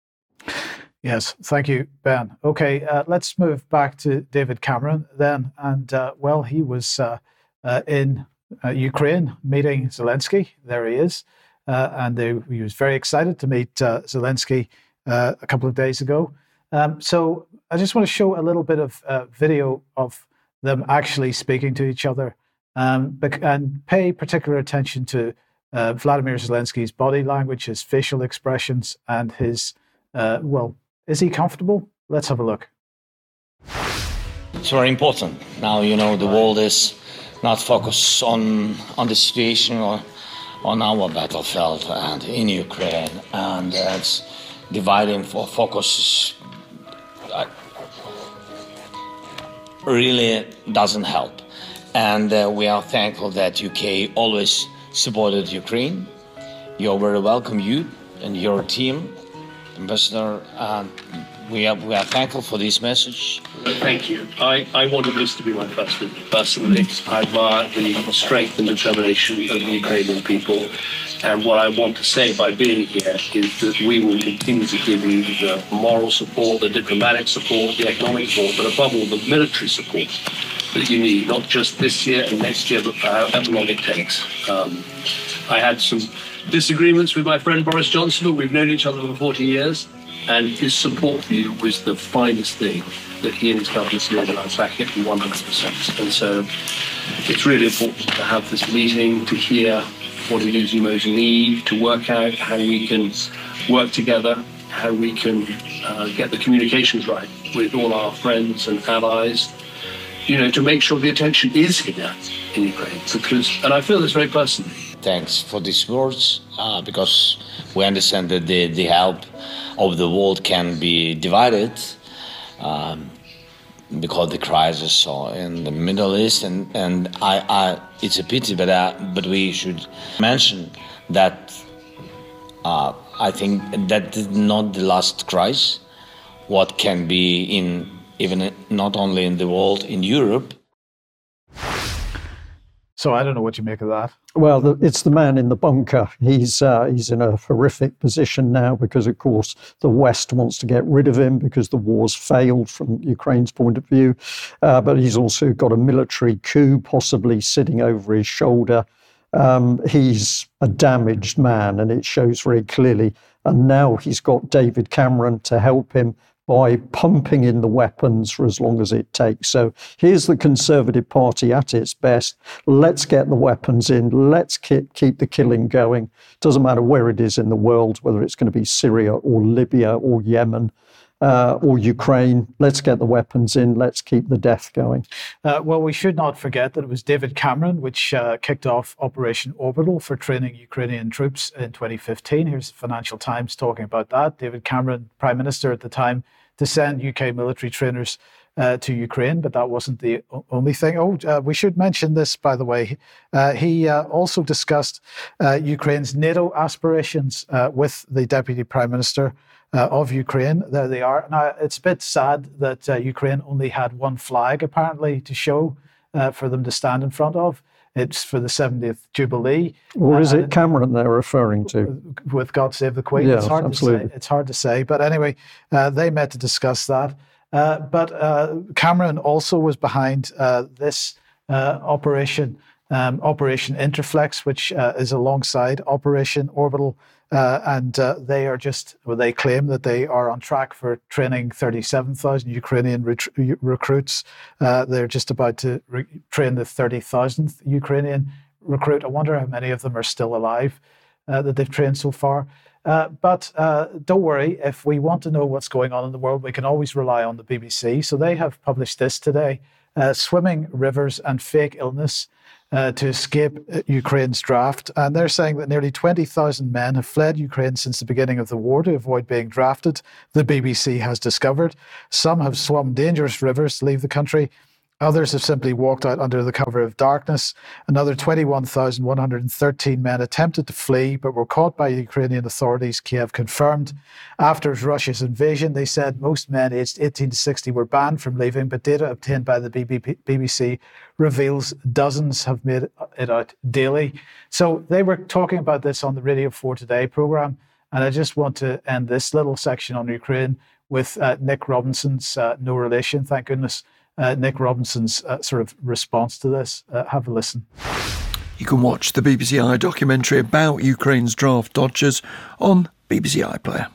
Yes, thank you, Ben. Okay, uh, let's move back to David Cameron then. And uh, well, he was uh, uh in uh, Ukraine meeting Zelensky. There he is. Uh, and they, he was very excited to meet uh, Zelensky uh, a couple of days ago. Um, so I just want to show a little bit of uh, video of them actually speaking to each other um, and pay particular attention to uh, Vladimir Zelensky's body language, his facial expressions, and his, well, is he comfortable? Let's have a look. It's very important. Now, you know, the world is not focused on on the situation or on our battlefield and in Ukraine, and it's dividing for focus really doesn't help. And uh, we are thankful that UK always supported Ukraine. You're very welcome, you and your team, Ambassador. Uh, we are, we are thankful for this message. Thank you. I, I wanted this to be my first visit personally. I admire the strength and determination of the Ukrainian people. And what I want to say by being here is that we will continue to give you the moral support, the diplomatic support, the economic support, but above all, the military support that you need, not just this year and next year, but for however long it takes. Um, I had some disagreements with my friend Boris Johnson, but we've known each other for 40 years and his support for you was the finest thing that he and his government did, and I back it 100%. And so it's really important to have this meeting, to hear what it is you most need, to work out how we can work together, how we can uh, get the communications right with all our friends and allies, you know, to make sure the attention is here in Ukraine. Because, and I feel this very personally. Thanks for these words, uh, because we understand that the, the help of the world can be divided um, because the crisis in the Middle East, and and I, I it's a pity, but uh, but we should mention that uh, I think that is not the last crisis. What can be in even not only in the world in Europe, so I don't know what you make of that. Well, the, it's the man in the bunker. He's uh, he's in a horrific position now because, of course, the West wants to get rid of him because the war's failed from Ukraine's point of view. Uh, but he's also got a military coup possibly sitting over his shoulder. Um, he's a damaged man, and it shows very clearly. And now he's got David Cameron to help him by pumping in the weapons for as long as it takes. So here's the Conservative Party at its best. Let's get the weapons in. Let's keep, the killing going. Doesn't matter where it is in the world, whether it's going to be Syria or Libya or Yemen uh, or Ukraine. Let's get the weapons in. Let's keep the death going. Uh, well, we should not forget that it was David Cameron which uh, kicked off Operation Orbital for training Ukrainian troops in 2015. Here's the Financial Times talking about that. David Cameron, Prime Minister at the time, to send UK military trainers uh, to Ukraine, but that wasn't the only thing. Oh, uh, we should mention this, by the way. Uh, he uh, also discussed uh, Ukraine's NATO aspirations uh, with the Deputy Prime Minister of Ukraine. There they are. Now, it's a bit sad that Ukraine only had one flag, apparently, to show for them to stand in front of. It's for the 70th Jubilee. Or is it Cameron they're referring to? With God Save the Queen. Yeah, it's hard absolutely. To say. It's hard to say. But anyway, uh, they met to discuss that. Uh, but uh, Cameron also was behind uh, this uh, operation, um, Operation Interflex, which uh, is alongside Operation Orbital. And they are just, well, they claim that they are on track for training 37,000 Ukrainian ret- recruits. they're just about to re- train the 30,000th Ukrainian recruit. I wonder how many of them are still alive that they've trained so far. Uh, but uh, don't worry, if we want to know what's going on in the world, we can always rely on the BBC. So they have published this today uh, Swimming Rivers and Fake Illness uh, to Escape uh, Ukraine's Draft. And they're saying that nearly 20,000 men have fled Ukraine since the beginning of the war to avoid being drafted, the BBC has discovered. Some have swum dangerous rivers to leave the country. Others have simply walked out under the cover of darkness. Another 21,113 men attempted to flee but were caught by Ukrainian authorities, Kiev confirmed. After Russia's invasion, they said most men aged 18 to 60 were banned from leaving, but data obtained by the BBC reveals dozens have made it out daily. So they were talking about this on the Radio 4 Today program. And I just want to end this little section on Ukraine with uh, Nick Robinson's uh, No Relation, thank goodness uh, Nick Robinson's uh, sort of response to this. Uh, have a listen. You can watch the BBC Eye documentary about Ukraine's draft dodgers on BBC iPlayer.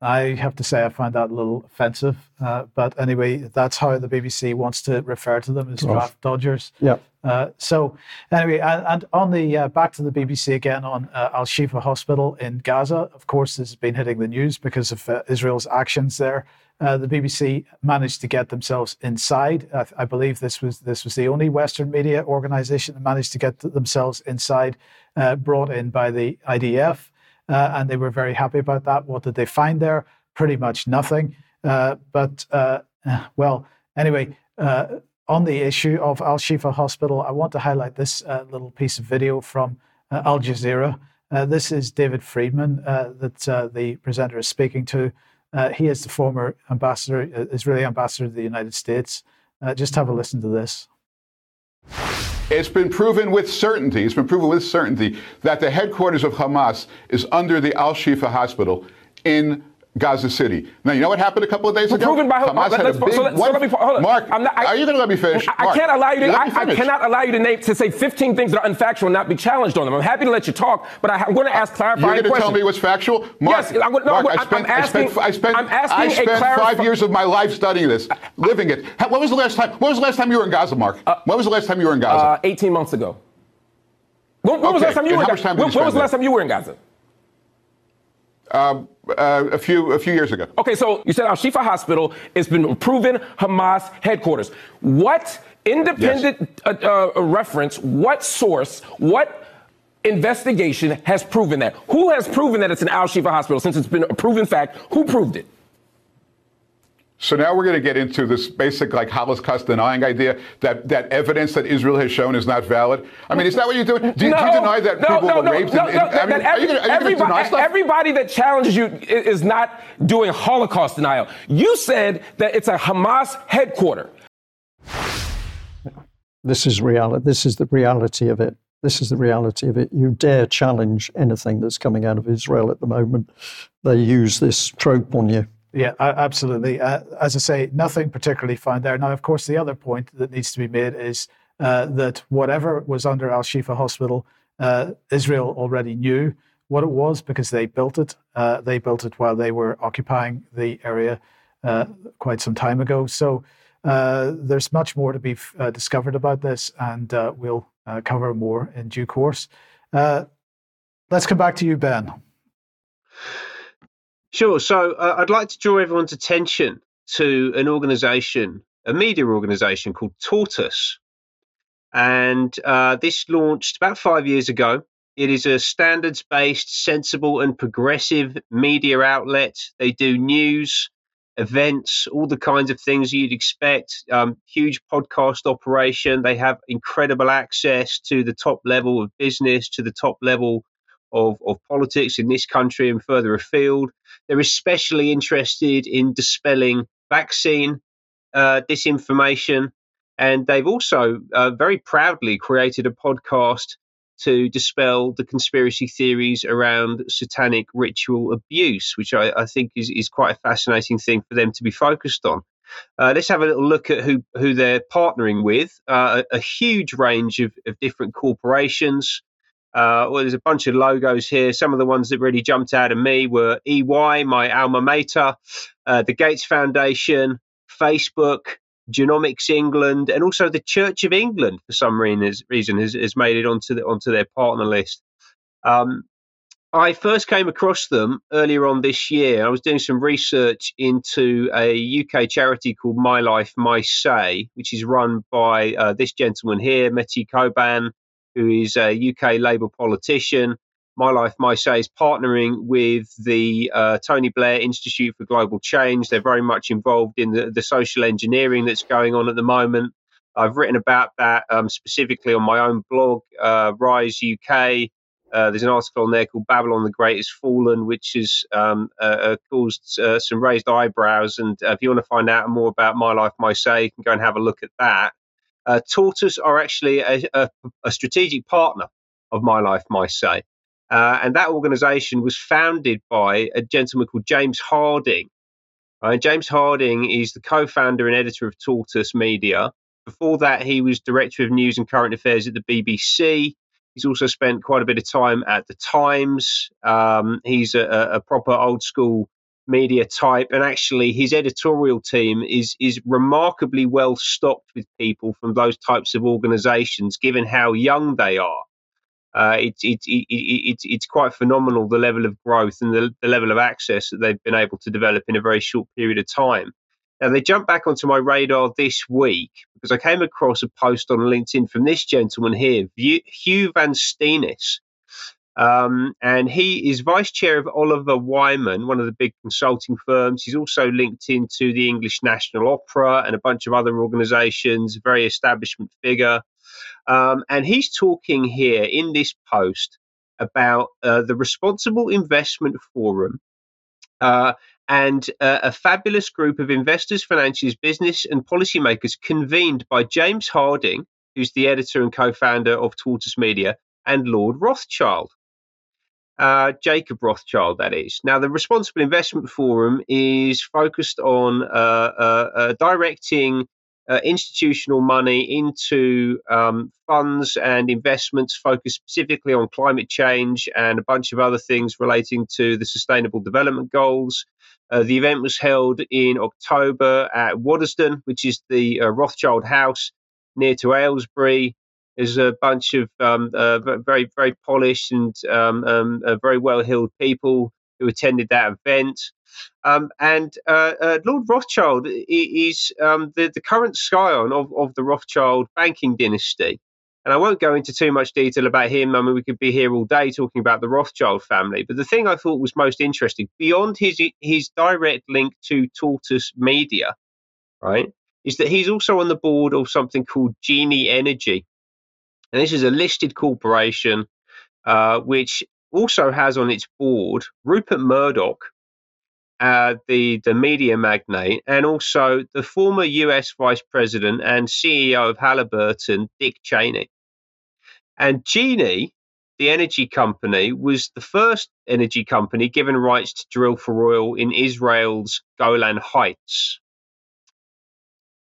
I have to say I find that a little offensive, uh, but anyway, that's how the BBC wants to refer to them as draft dodgers. Yeah. Uh, so anyway, and, and on the uh, back to the BBC again on uh, Al Shifa Hospital in Gaza. Of course, this has been hitting the news because of uh, Israel's actions there. Uh, the BBC managed to get themselves inside. I, I, believe this was this was the only Western media organisation that managed to get themselves inside, uh, brought in by the IDF, uh, and they were very happy about that. What did they find there? Pretty much nothing. Uh, but uh, well, anyway. on the issue of Al Shifa Hospital, I want to highlight this little piece of video from Al Jazeera. this is David Friedman that the presenter is speaking to. Uh, he is the former ambassador, uh, Israeli ambassador to the United States. Uh, just have a listen to this. It's been proven with certainty, it's been proven with certainty that the headquarters of Hamas is under the Al Shifa hospital in Gaza City. Now, you know what happened a couple of days ago? Proven by Hamas had a big so, so let me, hold on. Mark, not, I, are you going to let me finish? I, Mark, I can't allow you to. I, I, cannot allow you to name to say 15 things that are unfactual and not be challenged on them. I'm happy to let you talk, but I, am going to ask clarifying You're going to tell me what's factual? Mark, yes, I, no, Mark, I, spent, am asking, I spent, I spent, I'm asking I spent five years of my life studying this, living it. When was the last time? When was the last time you were in Gaza, Mark? Uh, when was the last time you were in Gaza? Uh, 18 months ago. When, when okay. was the last time you were in Gaza? When, when was the last time you were in Gaza? Um, uh, a few a few years ago. Okay, so you said Al Shifa Hospital has been proven Hamas headquarters. What independent yes. uh, uh, reference? What source? What investigation has proven that? Who has proven that it's an Al Shifa hospital? Since it's been a proven fact, who proved it? So now we're going to get into this basic like Holocaust denying idea that, that evidence that Israel has shown is not valid. I mean, is that what you're doing? Do, no, do you deny that no, people no, were no, raped? No, in, no, I mean, every, are you going to everybody, deny stuff? Everybody that challenges you is not doing Holocaust denial. You said that it's a Hamas headquarter. This is reality. This is the reality of it. This is the reality of it. You dare challenge anything that's coming out of Israel at the moment. They use this trope on you. Yeah, absolutely. Uh, as I say, nothing particularly found there. Now, of course, the other point that needs to be made is uh, that whatever was under Al Shifa Hospital, uh, Israel already knew. what it was because they built it. Uh, they built it while they were occupying the area uh, quite some time ago. So uh, there's much more to be uh, discovered about this, and we'll cover more in due course. let's come back to you, Ben. Sure. So I'd like to draw everyone's attention to an organization, a media organization called Tortoise. And uh, this launched about five years ago. It is a standards based, sensible, and progressive media outlet. They do news, events, all the kinds of things you'd expect. Um, huge podcast operation. They have incredible access to the top level of business, to the top level of, of politics in this country and further afield. They're especially interested in dispelling vaccine uh, disinformation. And they've also uh, very proudly created a podcast to dispel the conspiracy theories around satanic ritual abuse, which I, I think is, is quite a fascinating thing for them to be focused on. Uh, let's have a little look at who, who they're partnering with. Uh, a, a, huge range of, of different corporations. Uh, well, there's a bunch of logos here. Some of the ones that really jumped out at me were EY, my alma mater, uh, the Gates Foundation, Facebook, Genomics England, and also the Church of England for some reason has, has made it onto the, onto their partner list. Um, I first came across them earlier on this year. I was doing some research into a UK charity called My Life, My Say, which is run by uh, this gentleman here, Mete Coban, who is a UK Labour politician. My Life, My Say is partnering with the uh, Tony Blair Institute for Global Change. They're very much involved in the, the social engineering that's going on at the moment. I've written about that um, specifically on my own blog, uh, Rise UK. Uh, there's an article on there called Babylon the Great has Fallen, which has um, uh, uh caused uh, some raised eyebrows. And if you want to find out more about My Life, My Say, you can go and have a look at that. Uh, Tortoise are actually a, a, a, strategic partner of My Life, My Say. Uh, and that organization was founded by a gentleman called James Harding. Uh, James Harding is the co founder and editor of Tortoise Media. Before that, he was director of news and current affairs at the BBC. He's also spent quite a bit of time at the Times. Um, he's a, a proper old school media type, and actually his editorial team is is remarkably well stocked with people from those types of organisations, given how young they are. Uh, it's it, it, it, it's it's quite phenomenal the level of growth and the, the level of access that they've been able to develop in a very short period of time. Now they jumped back onto my radar this week because I came across a post on LinkedIn from this gentleman here, Huw Van Steenis, um, and he is vice chair of Oliver Wyman, one of the big consulting firms. He's also linked into the English National Opera and a bunch of other organizations, very establishment figure. Um, and he's talking here in this post about uh, the Responsible Investment Forum uh, and uh, a fabulous group of investors, financiers, business, and policymakers convened by James Harding, who's the editor and co founder of Tortoise Media, and Lord Rothschild uh, Jacob Rothschild, that is. Now, the Responsible Investment Forum is focused on uh, uh, uh directing uh, institutional money into um, funds and investments focused specifically on climate change and a bunch of other things relating to the Sustainable Development Goals. Uh, the event was held in October at Waddesdon, which is the Rothschild House near to Aylesbury. There's a bunch of um, uh, very, very polished and um, um, uh, very well heeled people who attended that event. Um, and uh, uh, Lord Rothschild is um, the, the current scion of, of the Rothschild banking dynasty. And I won't go into too much detail about him. I mean, we could be here all day talking about the Rothschild family. But the thing I thought was most interesting, beyond his his direct link to Tortoise Media, right, is that he's also on the board of something called Genie Energy, and this is a listed corporation uh, which also has on its board Rupert Murdoch, uh, the, the media magnate, and also the former US Vice President and CEO of Halliburton, Dick Cheney. And Genie, the energy company, was the first energy company given rights to drill for oil in Israel's Golan Heights.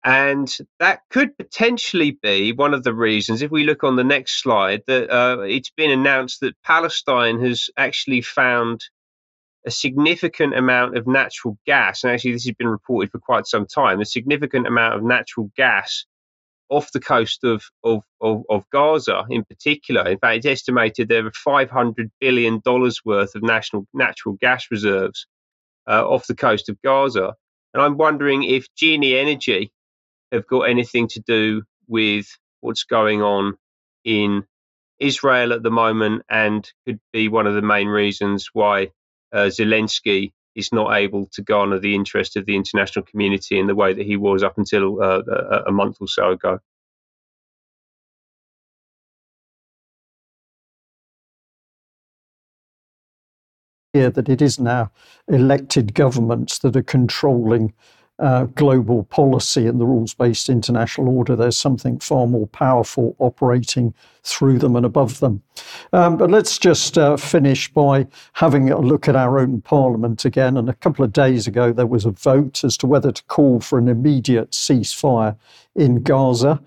And that could potentially be one of the reasons, if we look on the next slide, that uh, it's been announced that Palestine has actually found a significant amount of natural gas. And actually, this has been reported for quite some time a significant amount of natural gas off the coast of, of, of, of Gaza in particular. In fact, it's estimated there are $500 billion worth of national natural gas reserves uh, off the coast of Gaza. And I'm wondering if Genie Energy have got anything to do with what's going on in Israel at the moment and could be one of the main reasons why uh, Zelensky is not able to garner the interest of the international community in the way that he was up until uh, a, month or so ago. Here that it is now elected governments that are controlling global policy and the rules based international order. There's something far more powerful operating through them and above them. Um, but let's just uh, finish by having a look at our own parliament again. And a couple of days ago, there was a vote as to whether to call for an immediate ceasefire in Gaza.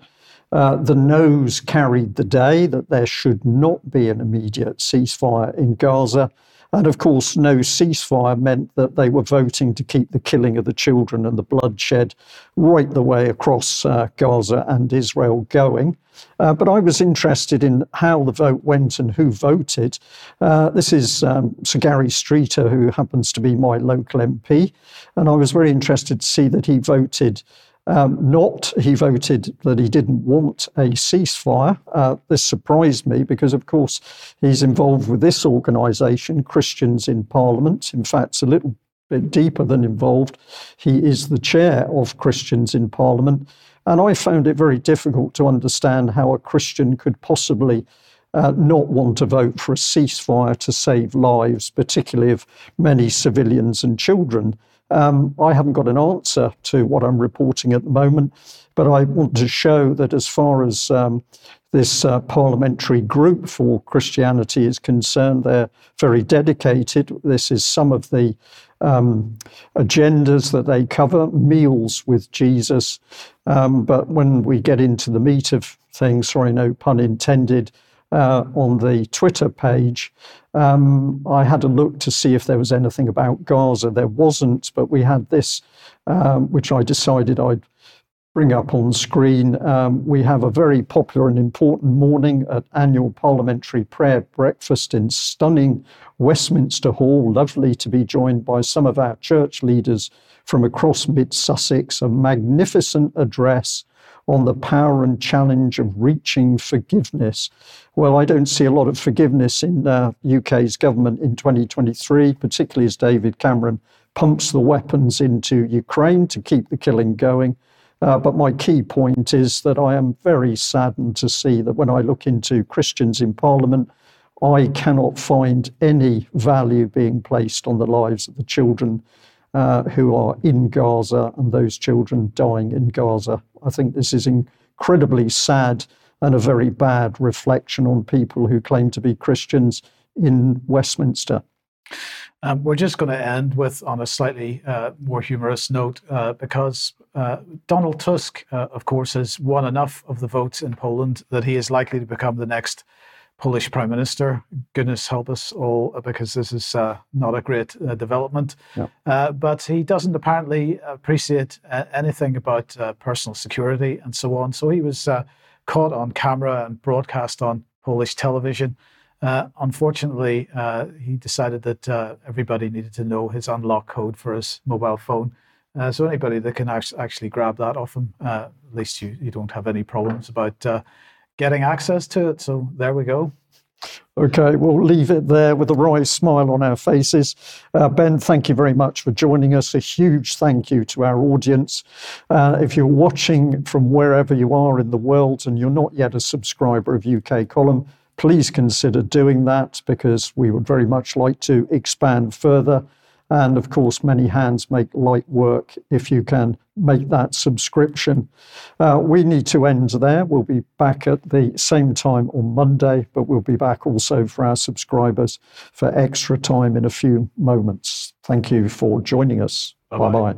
Uh, the noes carried the day that there should not be an immediate ceasefire in Gaza. And of course, no ceasefire meant that they were voting to keep the killing of the children and the bloodshed right the way across uh, Gaza and Israel going. Uh, but I was interested in how the vote went and who voted. Uh, this is um, Sir Gary Streeter, who happens to be my local MP, and I was very interested to see that he voted um, not, he voted that he didn't want a ceasefire. Uh, this surprised me because, of course, he's involved with this organisation, Christians in Parliament. In fact, it's a little bit deeper than involved. He is the chair of Christians in Parliament. And I found it very difficult to understand how a Christian could possibly uh, not want to vote for a ceasefire to save lives, particularly of many civilians and children. Um, I haven't got an answer to what I'm reporting at the moment, but I want to show that as far as um, this uh, parliamentary group for Christianity is concerned, they're very dedicated. This is some of the um, agendas that they cover, meals with Jesus. Um, but when we get into the meat of things, sorry, no pun intended, uh, on the Twitter page, um, I had a look to see if there was anything about Gaza. There wasn't, but we had this, um, which I decided I'd bring up on screen. Um, we have a very popular and important morning at annual parliamentary prayer breakfast in stunning Westminster Hall. Lovely to be joined by some of our church leaders from across mid Sussex. A magnificent address on the power and challenge of reaching forgiveness. Well, I don't see a lot of forgiveness in the UK's government in 2023, particularly as David Cameron pumps the weapons into Ukraine to keep the killing going. Uh, but my key point is that I am very saddened to see that when I look into Christians in Parliament, I cannot find any value being placed on the lives of the children uh, who are in Gaza and those children dying in Gaza. I think this is incredibly sad and a very bad reflection on people who claim to be Christians in Westminster. Um, we're just going to end with on a slightly uh, more humorous note uh, because uh, Donald Tusk, uh, of course, has won enough of the votes in Poland that he is likely to become the next Polish Prime Minister. Goodness help us all, uh, because this is uh, not a great uh, development. Uh, but he doesn't apparently appreciate uh, anything about uh, personal security and so on. So he was caught on camera and broadcast on Polish television. unfortunately, he decided that everybody needed to know his unlock code for his mobile phone. so anybody that can actually grab that off him, at least you, you don't have any problems about getting access to it. So there we go. Okay, we'll leave it there with a wry smile on our faces. Uh, ben, thank you very much for joining us. A huge thank you to our audience. Uh, if you're watching from wherever you are in the world and you're not yet a subscriber of UK Column, please consider doing that because we would very much like to expand further. And of course, many hands make light work if you can make that subscription. Uh, we need to end there. We'll be back at the same time on Monday, but we'll be back also for our subscribers for extra time in a few moments. Thank you for joining us. Bye bye.